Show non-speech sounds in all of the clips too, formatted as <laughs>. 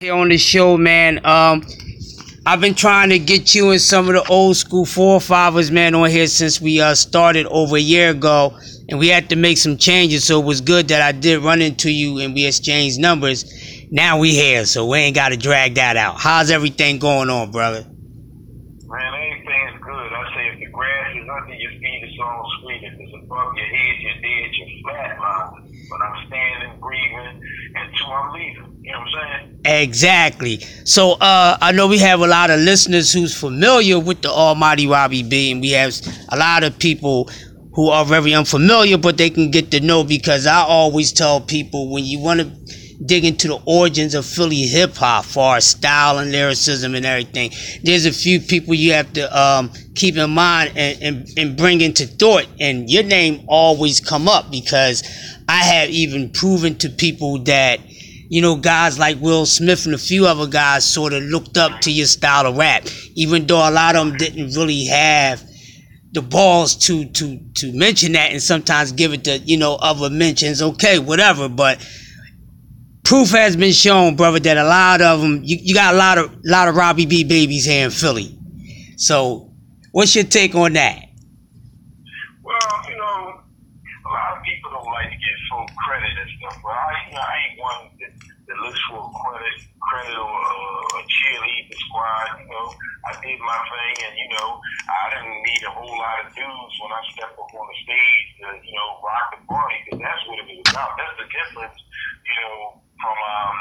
here on the show, man. Um, I've been trying to get you and some of the old school forefathers, man, on here since we uh, started over a year ago, and we had to make some changes. So it was good that I did run into you and we exchanged numbers. Now we here, so we ain't got to drag that out. How's everything going on, brother? Man, everything's good. I say if the grass is under your feet, it's all sweet. If it's above your head, you're dead, you're flatlined. But I'm standing, breathing, I'm leaving. You know what I'm saying? Exactly. So uh, I know we have a lot of listeners who's familiar with the Almighty Robbie B, and we have a lot of people who are very unfamiliar, but they can get to know because I always tell people when you want to dig into the origins of Philly hip hop, far style and lyricism and everything, there's a few people you have to um, keep in mind and, and, and bring into thought, and your name always come up because I have even proven to people that you know, guys like Will Smith and a few other guys sort of looked up to your style of rap, even though a lot of them didn't really have the balls to to to mention that and sometimes give it to you know other mentions. Okay, whatever, but proof has been shown, brother, that a lot of them you, you got a lot of lot of Robbie B babies here in Philly. So, what's your take on that? Well, you know, a lot of people don't like to get full credit and stuff, but I, you know, I ain't one that, that looks for credit, credit or uh, a cheerlead the squad. You know, I did my thing, and you know, I didn't need a whole lot of dudes when I stepped up on the stage to, you know, rock the party, because that's what it was about. That's the difference, you know, from um,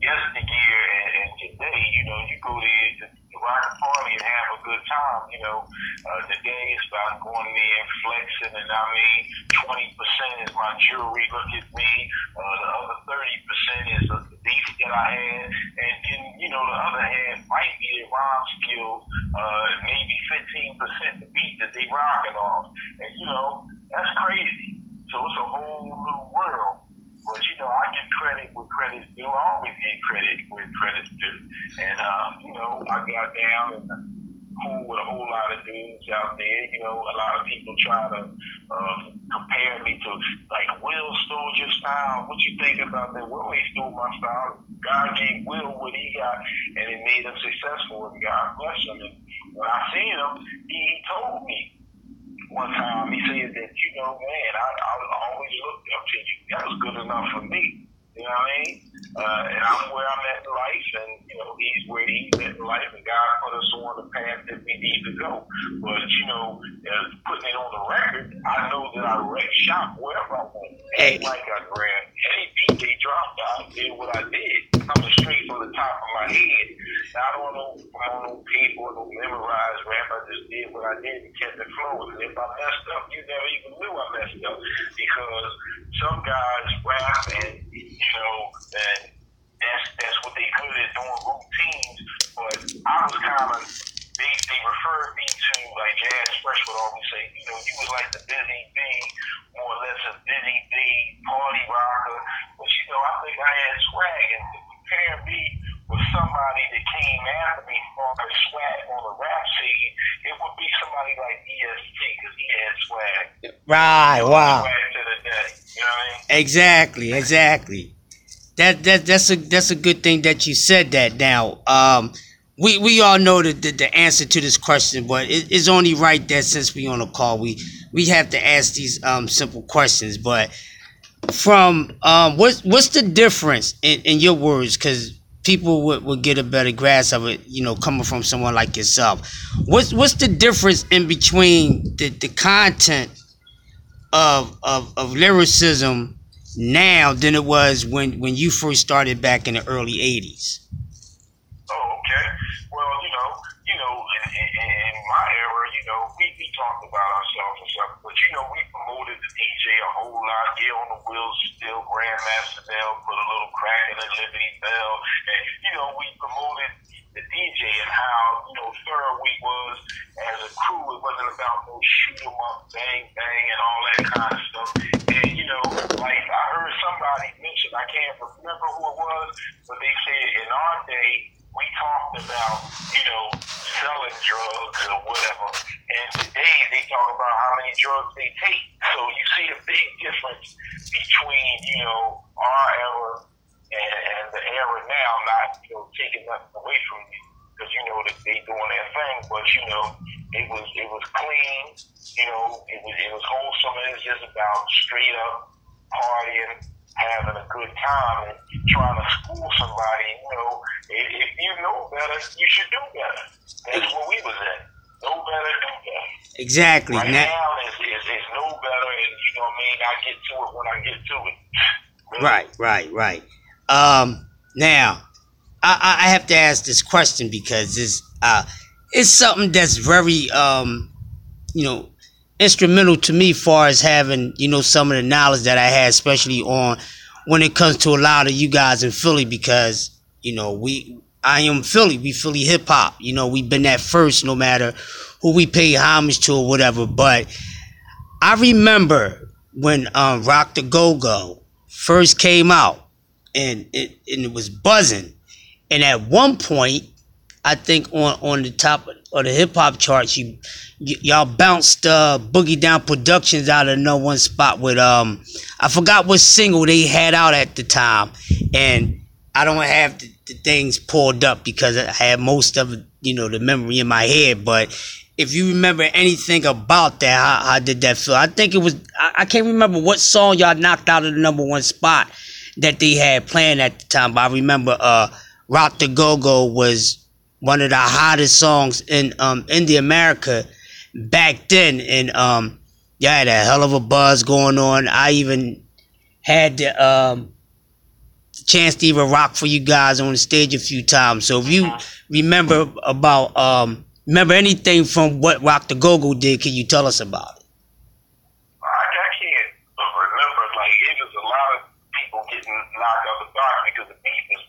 yesteryear and, and today. You know, you go to, to rock party and have a good time. You know, uh, today it's about going there and flexing, and I mean, twenty percent is my jewelry. Look at me. Uh, the other thirty percent is the beats that I had, and then you know, the other half might be the rhyme skills. Uh, maybe fifteen percent the beat that they rocking off, and you know, that's crazy. So it's a whole new world. But you know, I give credit where credit's due. I always give credit where credit's due. And um, you know, I got down and cool with a whole lot of dudes out there. You know, a lot of people try to um, compare me to like Will stole your style. What you think about that? Will ain't stole my style. God gave Will what he got, and it made him successful. And God bless him. And when I seen him, he, he told me one time. He said that, you know, man, I, I always looked up to you. That was good enough for me. You know what I mean? Uh, and I'm where I'm at in life, and, you know, he's where he's at in life, and God put us on the path that we need to go. But, you know, uh, putting it on the record, I know that I wreck shop wherever I want. Hey. Like I grabbed any beat they dropped, I did what I did. Coming straight from the top of my head. Now, I don't know, I don't know people, no memorized rap. I just did what I did and kept it flowing. And if I messed up, you never even knew I messed up because some guys rap and you know and that's that's what they good at doing routines. But I was kind of they they referred me to like Jazz Fresh would always say, you know, you was like the busy bee, more or less a busy bee party rocker. But you know, I think I had swag and to compare me with somebody that came after me for the swag on the rap scene, it would be somebody like EST because he had swag. Right. Wow. Swag to the day. You know what I mean? Exactly, exactly. That that that's a that's a good thing that you said that. Now, um, we we all know the, the, the answer to this question, but it, it's only right that since we on a call, we we have to ask these um simple questions. But from um, what's what's the difference in, in your words? Because people would, would get a better grasp of it, you know, coming from someone like yourself. What's what's the difference in between the, the content of, of of lyricism now than it was when when you first started back in the early '80s? Oh, okay. Well, you know, you know, in, in, in my era, you know, we, we talked about ourselves and stuff, but you know, we promoted the DJ a whole lot. Yeah, on the wheels, still Grandmaster Bell, put a little crack in the Liberty Bell, and you know, we promoted the DJ and how you know thorough we was as a crew. It wasn't about no shoot 'em up, bang bang, and all that kind of stuff. And you know, like I heard somebody mention, I can't remember who it was, but they said in our day we talked about, you know, selling drugs or whatever. And today they talk about how many drugs they take. So you see a big difference between, you know, our era and, and the era now, not you know taking nothing away from you because you know that they doing their thing, but you know it was it was clean, you know it was it was wholesome, and it's just about straight up partying, having a good time, and trying to school somebody. You know, if, if you know better, you should do better. That's what we was at. Know better, do better. Exactly. Right Now- now, it's, it's, it's no better, and you know what I mean. I get to it when I get to it. Really. Right, right, right. Um, now, I, I have to ask this question because it's uh, it's something that's very um, you know, instrumental to me, far as having you know some of the knowledge that I had, especially on when it comes to a lot of you guys in Philly, because you know we. I am Philly. We Philly hip hop. You know, we've been that first, no matter who we pay homage to or whatever. But I remember when um, Rock the Go Go first came out, and it and it was buzzing. And at one point, I think on on the top of the hip hop charts, you, y- y'all bounced uh, Boogie Down Productions out of no one spot with um I forgot what single they had out at the time, and I don't have the, the things pulled up because I had most of you know the memory in my head, but. If you remember anything about that, how, how did that feel? I think it was. I, I can't remember what song y'all knocked out of the number one spot that they had playing at the time, but I remember uh, "Rock the Go Go" was one of the hottest songs in um in the America back then, and um y'all had a hell of a buzz going on. I even had the um chance to even rock for you guys on the stage a few times. So if you remember about um remember anything from what Rock the Go Go did, can you tell us about it? I, I can't remember. Like it was a lot of people getting knocked out the dark because the beat was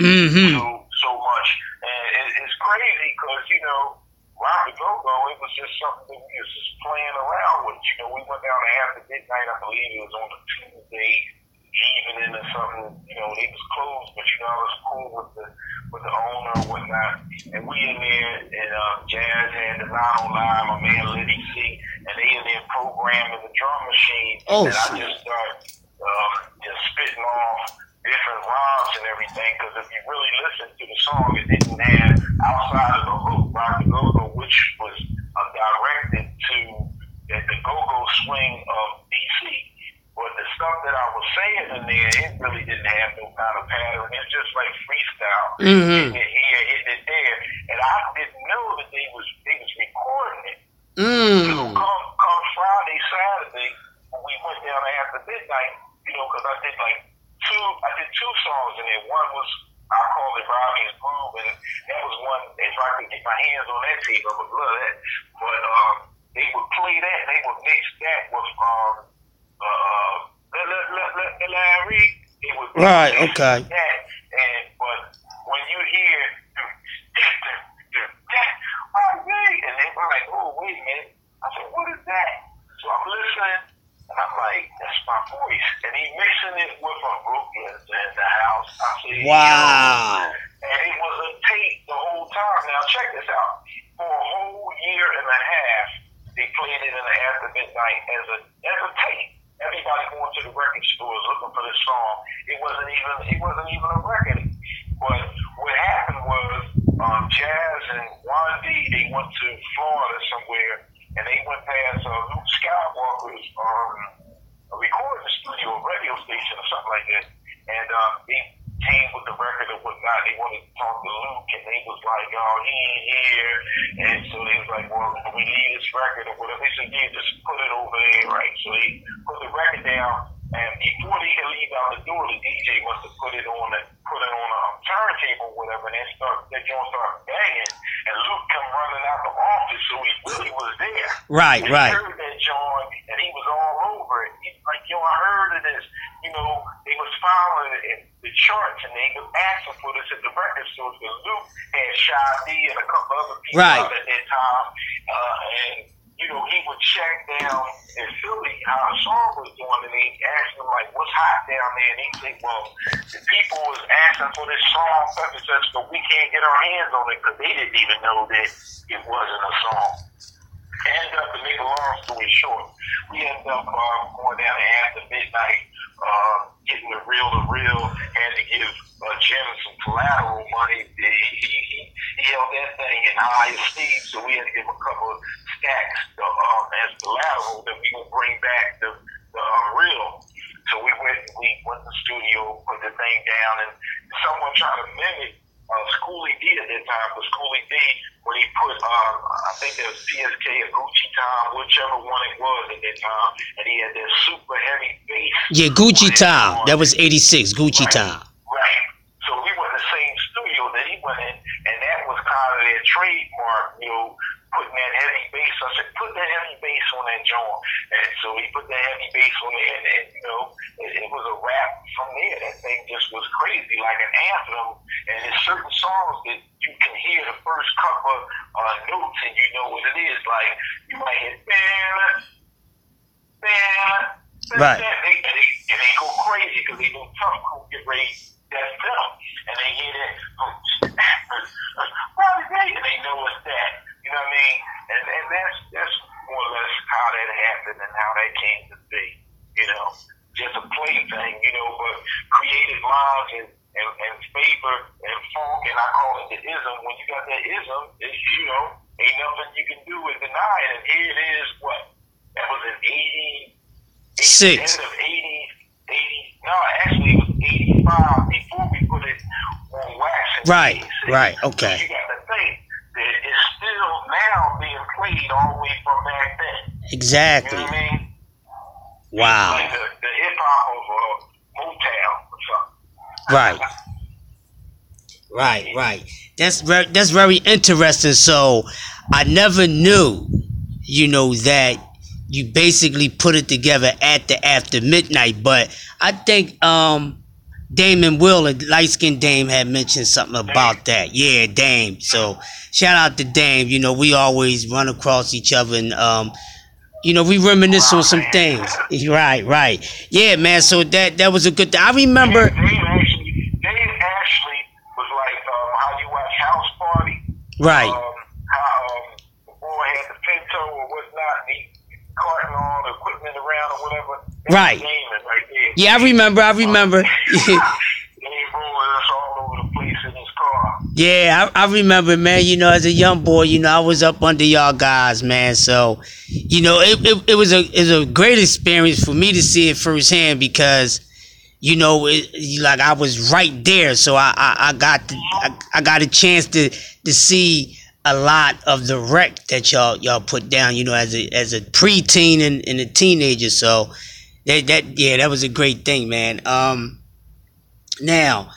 Mhm. so so much, and it, it's crazy because you know. Rock the Go Go, it was just something that we was just playing around with. You know, we went down to after midnight, I believe it was on a Tuesday evening or something. You know, they was closed, but you know, I was cool with the with the owner and whatnot. And we in there, and uh, Jazz had the line on line, my man Liddy C, and they in there programming the drum machine. Oh, and I just started uh, just spitting off different rhymes and everything. Because if you really listen to the song, it didn't have outside of the hook, Rock the Go Go, which was uh, directed to the, the Go Go swing of DC. But the stuff that I was saying in there, it really didn't have no kind of pattern. It's just like freestyle. Mhm. It here, hitting it there. And I didn't know that they was they was recording it. So Mm. come come Friday, Saturday, when we went down after midnight, you know, because I did like two, I did two songs in there. One was I called it Robbie's Groove, and that was one. If I could get my hands on that tape, I would love that. But um, they would play that, they would mix that with um, uh, La- La- La- La- La- Larry. They would mix Right, that- okay. That and but when you hear oh, wait, and they were like, oh, wait a minute. I said, what is that? So I'm listening, and I'm like, that's my voice. And he mixing it with a Brooklyn's in the house. I said, Wow. yo. And it was a tape the whole time. Now check this out. For a whole year and a half, they played it in the after midnight as a as a tape. Everybody going to the record stores looking for this song. It wasn't even it wasn't even a record. But what happened was um, Jazz and Juan D they went to Florida somewhere and they went past uh, Luke Skyywalker's um, a recording studio, a radio station or something like that. And um, they came with the record or whatnot. They wanted to talk to Luke, and they was like, "Oh, he ain't here." And so they was like, "Well, can we leave this record or whatever?" They said, "Yeah, just put it over there, right?" So they put the record down, and before they could leave out the door, the DJ must have put it on the put it on a turntable, or whatever, and then start that joint start banging, and Luke come running out the office, so he really was there. Right, And right. He heard that joint, and he was all over it. He's like, yo, I heard of this. You know, they was following the charts, and they was asking for this at the record stores. Because Luke had Shy D and a couple other people Right. at that time, uh, and you know, he would check down in Philly how the song was doing, and he asked him like, "What's hot down there?" And he said, "Well, the people was asking for this song, such and such, but we can't get our hands on it because they didn't even know that it wasn't a song." End up to make a long story short, we ended up uh, going down to after midnight, uh, getting the real to real, had to give uh, Jim some collateral money. He, he, he, he held that thing in high esteem, so we had to give him a couple of stacks uh, um, as collateral that we gonna bring back the, the uh, real. So we went, we went to the studio, put the thing down, and someone tried to mimic uh, Schoolly D at that time, but Schoolly D, when he put, uh, I think it was PSK or Gucci Time, whichever one it was at that time, and he had that super heavy bass. Yeah, Gucci Time. That was 86, Gucci right. Time. Right. So we went in the same studio that he went in, and that was kind of their trademark, you know, putting that heavy bass. I said, put that heavy bass on that joint. And so he put that heavy bass on there, and, and you know, it, it was a rap from there. That thing just was crazy, like an anthem. And there's certain songs that you can hear the first couple uh, notes, and you know what it is. Like you might man. Right. And they, and they, and they go crazy because they know tough crew get ready that film, and they hear <laughs> that, and they know it's that. You know what I mean? And, and that's that's more or less how that happened and how that came to be. You know, just a play thing. You know, but creative minds and and, and favor and funk, and I call it the ism. When you got that ism, it's you know, ain't nothing you can do and deny it. And here it is. What that was in eighty Six. End of 80, 80, no, actually it was 85 before we put it on wax. Right, 86. right, So okay. you got to think that it's still now being played all the way from back then. You Exactly. know I mean? Wow. Like the, the hip hop of Motown or something. Right. Right, right. That's very, that's very interesting. So I never knew, you know, that you basically put it together at the after midnight. But I think um Damon Will and light skinned Dame had mentioned something about that. Yeah, Dame. So shout out to Dame. You know, we always run across each other and um you know, we reminisce on some things. Right, right. Yeah, man. So that that was a good thing. I remember Dave actually, Dave actually was like um, how you watch House Party. Right. Um, how um, the boy had the Pinto or whatnot, and he carting all the equipment around or whatever. That's Right. Right. Yeah, I remember. I remember. And <laughs> <laughs> he rolling us all over the place in his car. Yeah, I, I remember, man. You know, as a young boy, you know, I was up under y'all guys, man. So, you know, it, it, it was a it was a great experience for me to see it firsthand because, you know, it, like I was right there. So I I, I got I, I got a chance to to see a lot of the wreck that y'all y'all put down. You know, as a as a preteen and, and a teenager. So that that yeah, that was a great thing, man. Um. Now,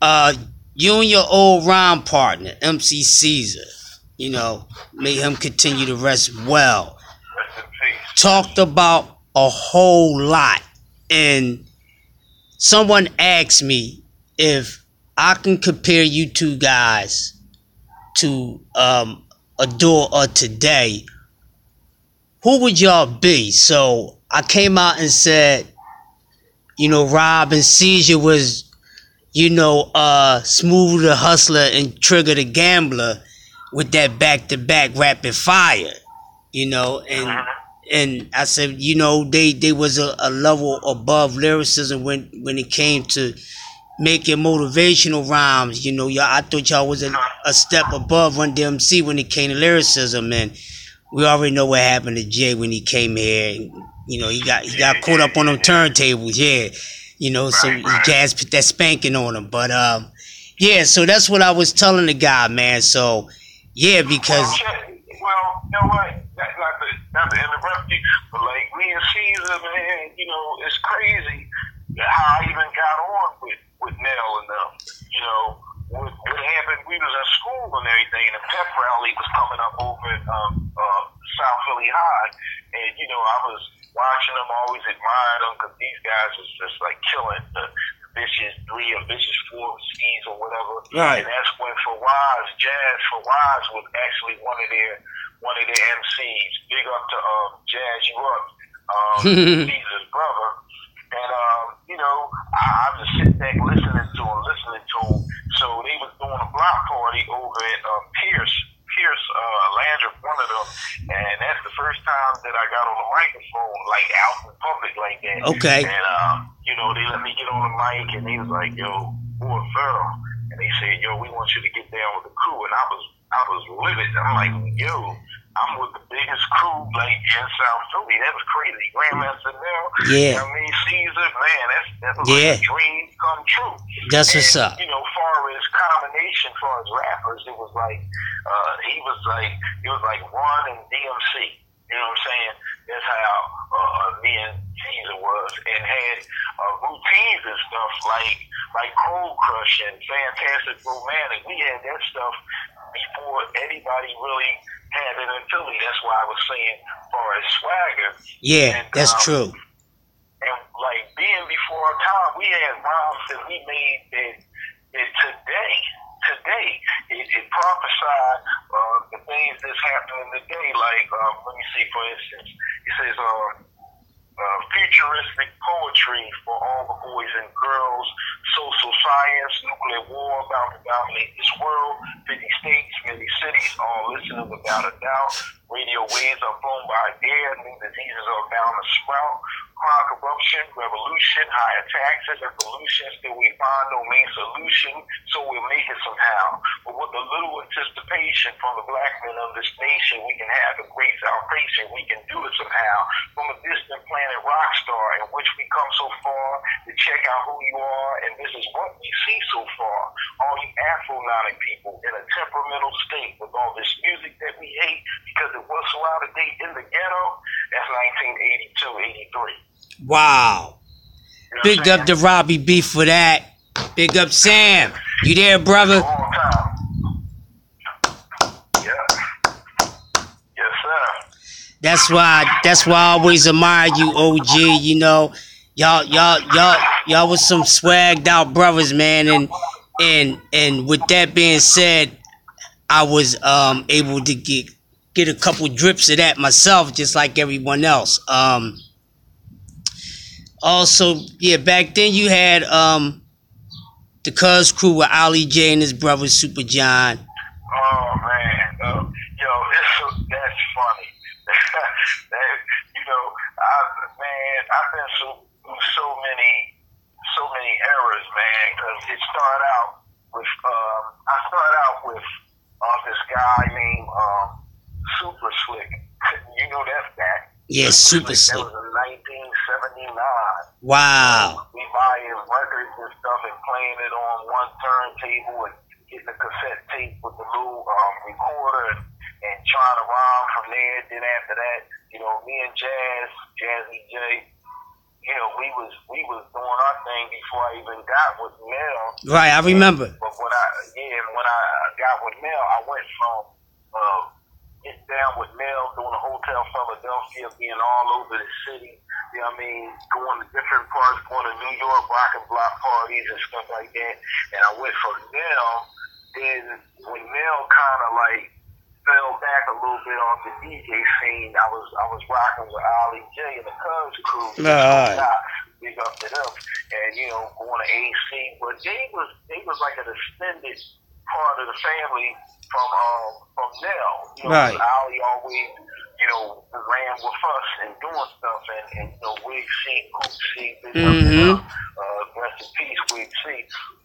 uh, you and your old rhyme partner, MC Caesar, you know, may him continue to rest well, Rest in peace. talked about a whole lot. And someone asked me if I can compare you two guys to um, Adore or Today, who would y'all be? So I came out and said, you know, Rob and Caesar was, you know, uh, Smooth the Hustler and Trigger the Gambler with that back to back rapid fire, you know, and and I said, you know, they they was a, a level above lyricism when when it came to making motivational rhymes. You know, y'all, I thought y'all was a, a step above Run DMC when it came to lyricism, and we already know what happened to Jay when he came here. And, you know, he got he got caught up on them turntables, yeah. You know, so Right, right. Jazz put that spanking on him, but um, yeah. So that's what I was telling the guy, man. So yeah, because Well, well, you know what? Not, not, to, not to interrupt you, but like me and Caesar, man, you know, it's crazy how I even got on with, with Nell and them. You know, what, what happened, we was in school and everything, and the pep rally was coming up over at um, uh, South Philly High. And, you know, I was watching them, always admired them, because these guys was just like killing the vicious three or vicious four C's or whatever. Right. And that's when Fawaz, Jazz Fawaz was actually one of their one of their MCs. Big up to um, Jazz You Up, um, <laughs> Caesar's brother. And um, you know, I, I just sit back listening to him, listening to him. So they was doing a block party over at uh, Pierce, Pierce uh, Landry, one of them, and that's the first time that I got on the microphone, like out in public like that. Okay. And um, you know, they let me get on the mic, and they was like, "Yo, boy, Pharoah," and they said, "Yo, we want you to get down with the crew," and I was, I was livid. I'm like, "Yo." I'm with the biggest crew like in South Philly. That was crazy. Grandmaster Mel. Yeah. I mean Caesar, man, that's that was Yeah. like a dream come true. That's what's up. You know, far as combination, far as rappers, it was like uh, he was like it was like Run and DMC. You know what I'm saying? That's how uh, me and Caesar was, and had uh, routines and stuff like like Cold Crush and Fantastic Romantic. We had that stuff before anybody really had it in Philly. That's why I was saying, far as swagger, Yeah, and, that's um, true. and like being before our time, we had rhymes that we made that, that today, today, it, it prophesied uh, the things that's happening today. Like, um, let me see, for instance, it says, uh, uh, futuristic poetry for all the boys and girls, social science, nuclear war about to dominate this world, 50 states, many cities, all listening without a doubt. Radio waves are blown by air, new diseases are bound to sprout. Crime, corruption, revolution, higher taxes, and pollution, still we find no main solution, so we'll make it somehow. But with a little anticipation from the black men of this nation, we can have a great salvation. We can do it somehow. From a distant planet rock star, in which we come so far to check out who you are, and this is what we see so far. All you Afro-Nautic people in a temperamental state with all this music that we hate because it was so out of date in the ghetto, that's 1982, 83. Wow. You know Big up to Robbie B for that. Big up Sam. You there, brother? Yeah. Yes, sir. That's why that's why I always admire you, OG, you know. Y'all y'all y'all y'all was some swagged out brothers, man, and and and with that being said, I was um able to get get a couple drips of that myself, just like everyone else. Um also, yeah, back then you had um the Cuz crew with Ali J and his brother Super John. Oh man, uh, yo, it's that's funny. <laughs> that, you know, I man, I've been so through so many, so many errors, man. Because it started out with, um, I started out with uh, this guy named um, Super Slick. <laughs> You know that's that. Yeah, Super That Slick. was in 1979. Wow. We buying records and stuff and playing it on one turntable and getting the cassette tape with the little um, recorder and, and trying to rhyme from there. Then after that, you know, me and Jazz, Jazzy J, you know, we was we was doing our thing before I even got with Mel. Right, I remember. But when I yeah, when I got with Mel, I went from uh, getting down with Mel, doing a Hotel Philadelphia, being all over the city. You know what I mean? Going to different parts, going to New York, rocking block parties and stuff like that. And I went from Mel. Then when Mel kind of like fell back a little bit off the DJ scene, I was I was rocking with Ali J and the Cubs crew. Alright. Big up to them, and you know going to AC. But they was they was like an extended part of the family from um from Nell. You know, Right. Ali always you know ran with us and doing stuff, and, and you know Wig C, Coop C, mm-hmm. Uh, rest in peace, Wig C.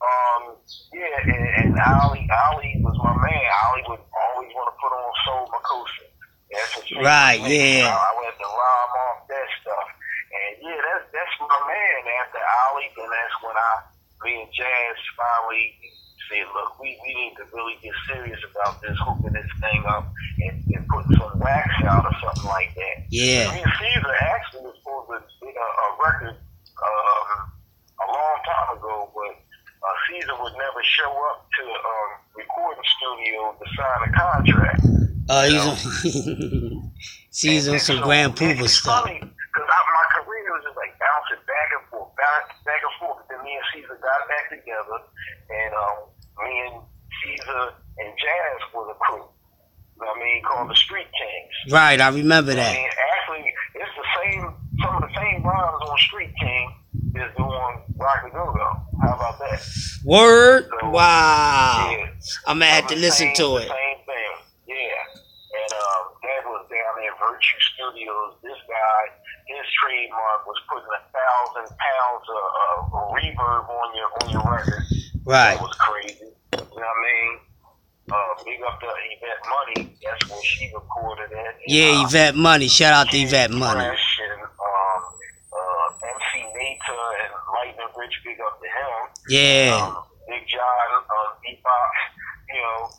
Um, yeah, and, and Ali Ali was my man. Ali would always want to put on Soul Makossa. That's what she Right, yeah. I went to rhyme off that stuff. And yeah, that's that's my man. After Ali, then that's when I, me and Jazz finally said, look, we, we need to really get serious about this, hooking this thing up and, and putting some wax out or something like that. Yeah. Me and Caesar actually was supposed to get a, a record um, a long time ago, but uh, Caesar would never show up to the um, recording studio to sign a contract. Uh, he's on, <laughs> on some Grand Puba stuff. Because my career was just like bouncing back and forth, back, back and forth. Then me and Caesar got back together, and um, me and Caesar and Jazz was a crew. You know what I mean, called the Street Kings. Right, I remember I that. mean, actually, it's the same. Some of the same rhymes on Street King is doing Rock and Go Go. How about that? Word? So, Wow. Yeah. I'm gonna have to listen same- to the it. Same thing, yeah. And um, that was down there at Virtue Studios. This guy, his trademark was putting a thousand pounds of uh, reverb on your on your record. Right. That was crazy. You know what I mean? Uh, big up to Yvette Money. That's where she recorded it. Yeah, uh, Yvette Money. Shout out to Yvette Money. Fresh and um, uh, MC Nata and Lightning Rich. Big up to him. Yeah. Um, Big John, um, Bebop. You know,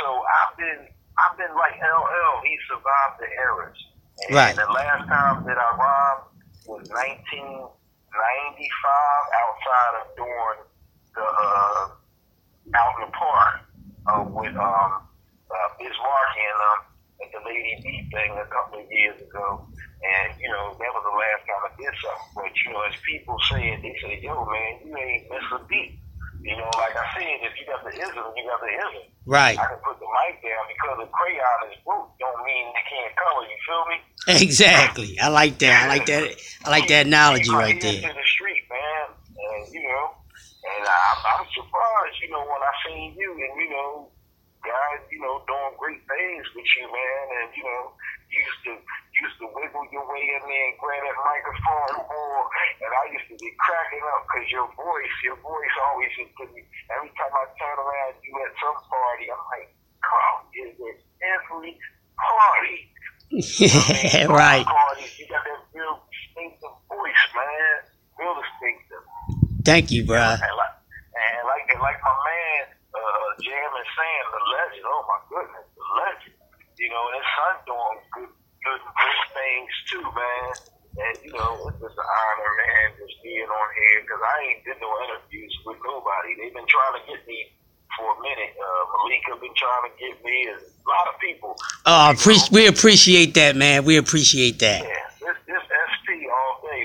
so I've been I've been like LL. He survived the eras. And Right. The last time that I rhymed was 1995 outside of doing the uh, out in the park uh, with um, uh, Bismarck and um, at the Lady B thing a couple of years ago. And, you know, that was the last time I did something. But, you know, as people say it, they say, yo, man, you ain't missed a beat. You know, like I said, if you got the ism, you got the ism. Right. I can put the mic down because the crayon is broke. Don't mean they can't color. You feel me? Exactly. I like that. I like that. I like that analogy right there. To the street, man, and you know, and I, I'm surprised, you know, when I seen you and you know, guys, you know, doing great things with you, man, and you know, used to used to wiggle your way in there and grab that microphone, boy, and I used to be cracking up because your voice, your voice always used to me. Every time I turn around, you at some party, I'm like, Carl is at every party. <laughs> right. Parties, you got that real distinctive voice, man. Real distinctive. Thank you, bruh. And like, and like, and like my man, uh, Jam is saying, the legend. Oh my goodness, the legend. You know, and his son doing good, good, good things too, man. And you know, it's just an honor, man, just being on here because I ain't did no interviews with nobody. They've been trying to get me for a minute. Uh, Malika been trying to get me, and a lot of people. Oh, pre- we appreciate that, man. We appreciate that. Yeah, this this SP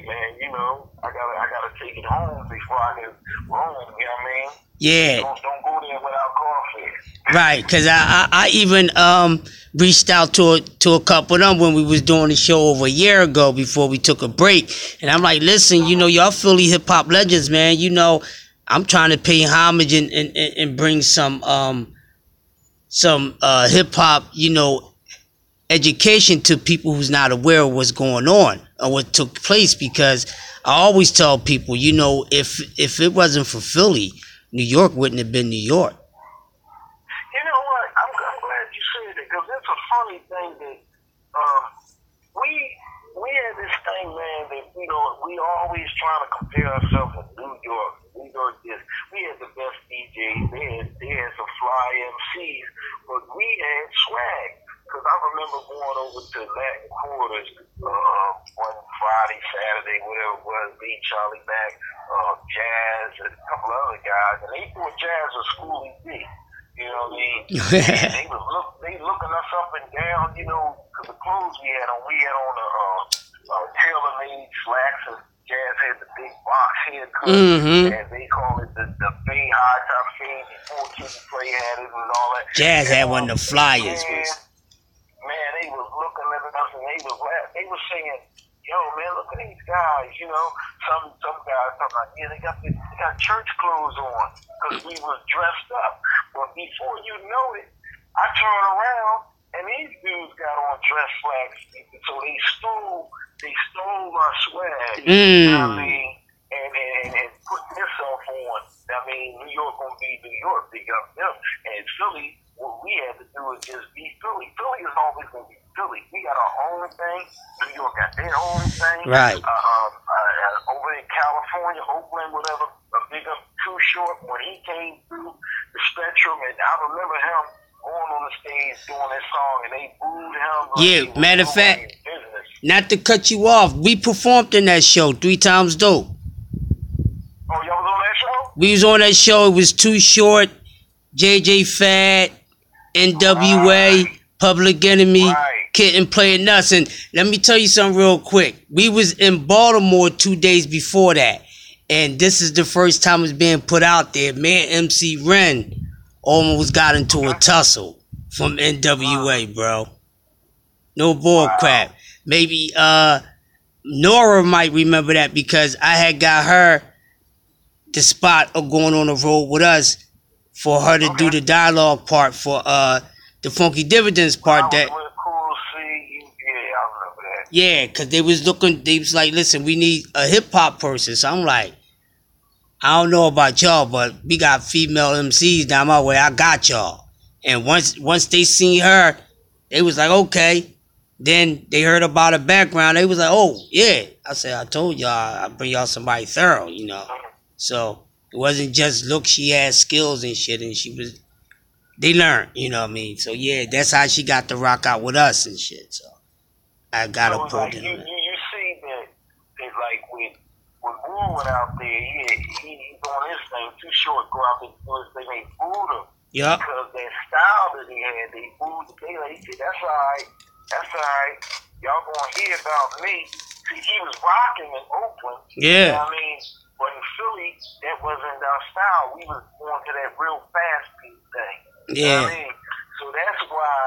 man. You know, I gotta I gotta take it home before I can roam. You know what I mean? Yeah. Don't don't go there without coffee. Right, cause I, I, I even um reached out to a, to a couple of them when we was doing the show over a year ago before we took a break, and I'm like, listen, you know, y'all Philly hip hop legends, man. You know, I'm trying to pay homage and and, and and bring some um some uh hip hop, you know, education to people who's not aware of what's going on or what took place because I always tell people, you know, if if it wasn't for Philly, New York wouldn't have been New York. You know what? I'm, I'm glad you said it because it's a funny thing that um, we we had this thing, man, that you know we always trying to compare ourselves with New York. New York is we had the best DJs, they had, they had some fly MCs, but we had swag. Because I remember going over to Latin Quarters uh, one Friday, Saturday, whatever it was, me, Charlie Mack, uh, Jazz, and a couple other guys, and they thought Jazz was Schoolly D. You know what I mean? <laughs> and they was look, they looking us up and down, you know, because the clothes we had on, we had on the uh, uh, tailor-made slacks, and Jazz had the big box haircut, Mhm. and they call it the, the fade high top fade before Kid Play had it and all that. Jazz had one of the Man, flyers. Was, man, they was looking at us and they was laughing. They was saying, "Yo, man, look at these guys." You know, some some guys talking about, "Yeah, they got the, they got church clothes on because we was dressed up." But before you know it, I turn around and these dudes got on dress slacks. So they stole they stole my swag. You know what I Mm. mean? And, and, and put themselves on. I mean, New York gonna be New York, big up them. And Philly, what we had to do is just be Philly. Philly is always gonna be Philly. We got our own thing. New York got their own thing. Right. Uh, um, uh, over in California, Oakland, whatever. A big up Too Short when he came through the Spectrum, and I remember him going on the stage doing that song, and they booed him. Yeah, matter of fact- not to cut you off, we performed in that show three times dope. Oh, y'all was on that show? We was on that show. It was too short. JJ Fad, NWA, Right. Public Enemy, Right. Kitten playing nuts. And let me tell you something real quick. We was in Baltimore two days before that, and this is the first time it's being put out there. Man, MC Ren almost got into a tussle from NWA, bro. No bull Wow. crap. Maybe uh Nora might remember that because I had got her the spot of going on the road with us for her to do the dialogue part for uh the Funky Dividends part that with Cool C. Yeah, that. yeah, cause they was looking they was like, listen, we need a hip hop person. So I'm like, I don't know about y'all, but we got female MCs down my way. I got y'all. And once once they seen her, they was like, okay. Then they heard about her background. They was like, oh yeah. I said, I told y'all, I bring y'all somebody thorough, you know. So it wasn't just look. She had skills and shit, and she was. They learned, you know what I mean. So yeah, that's how she got to rock out with us and shit. So I got So it's put like, it you, you, you see that it's like with when Moore went out there, he, he he's doing his thing. Too short, go out there and do his thing. They booed him Yup. because that style that he had, they booed the day. Like, he said, "That's all right, that's all right. Y'all gonna hear about me." See, he was rocking in Oakland. You know Yeah. what I mean, but in Philly, that wasn't our style. We was going to that real fast beat thing. You know I Yeah. mean? So that's why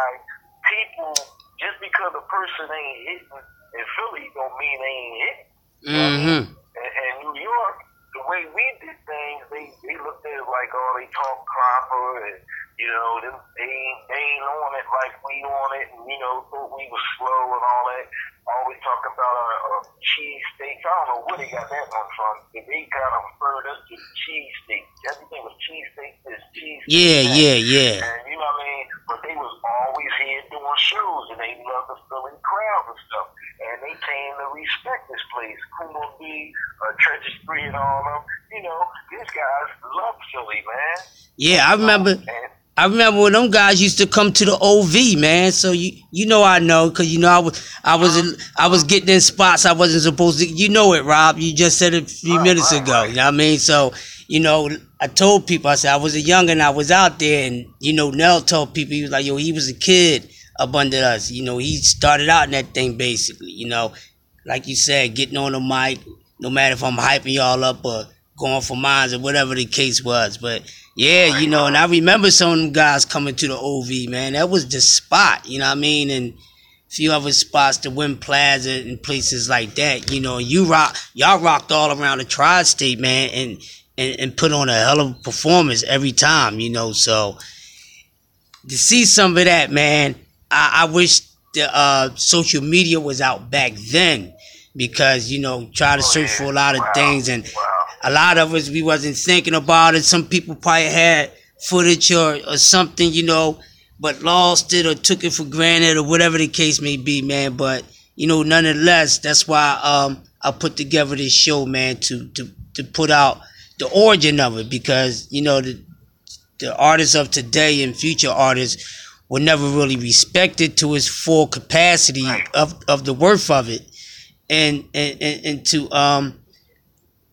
people, just because a person ain't hitting in Philly, don't mean they ain't hitting. Mm-hmm. And, and New York, the way we did things, they, they looked at it like, oh, they talk proper and, you know, them, they, ain't, they ain't on it like we on it and, you know, thought we was slow and all that. Always talk about our uh, cheese steaks. I don't know where they got that one from. But they kind of referred us to cheese steaks. Everything was cheese steak this, cheese steak Yeah, that. yeah, yeah. And you know what I mean? But they was always here doing shows and they loved the Philly crowd and stuff. And they came to respect this place. Kumo B, uh, Treacherous Three and all of them. You know, these guys love Philly, man. Yeah, I remember. And I remember when them guys used to come to the OV, man. So you you know I know because you know I was I was in, I was getting in spots I wasn't supposed to. You know it, Rob. You just said it a few Right, minutes right, ago. right. You know what I mean? So you know I told people I said I was a young and I was out there, and you know Nell told people he was like yo he was a kid up under us. You know he started out in that thing basically. You know, like you said, getting on the mic, no matter if I'm hyping y'all up or going for mines or whatever the case was, but. Yeah, you know, and I remember some of them guys coming to the OV, man. That was the spot, you know what I mean? And a few other spots, the Win Plaza and places like that, you know. You rock, y'all rocked all around the tri-state, man, and, and and put on a hell of a performance every time, you know. So to see some of that, man, I, I wish the uh, social media was out back then because you know try to search for a lot of things and. A lot of us we wasn't thinking about it. Some people probably had footage or, or something, you know, but lost it or took it for granted or whatever the case may be, man. But you know, nonetheless, that's why um I put together this show, man, to to to put out the origin of it because you know the the artists of today and future artists were never really respected to its full capacity Right. of, of the worth of it and and, and, and to um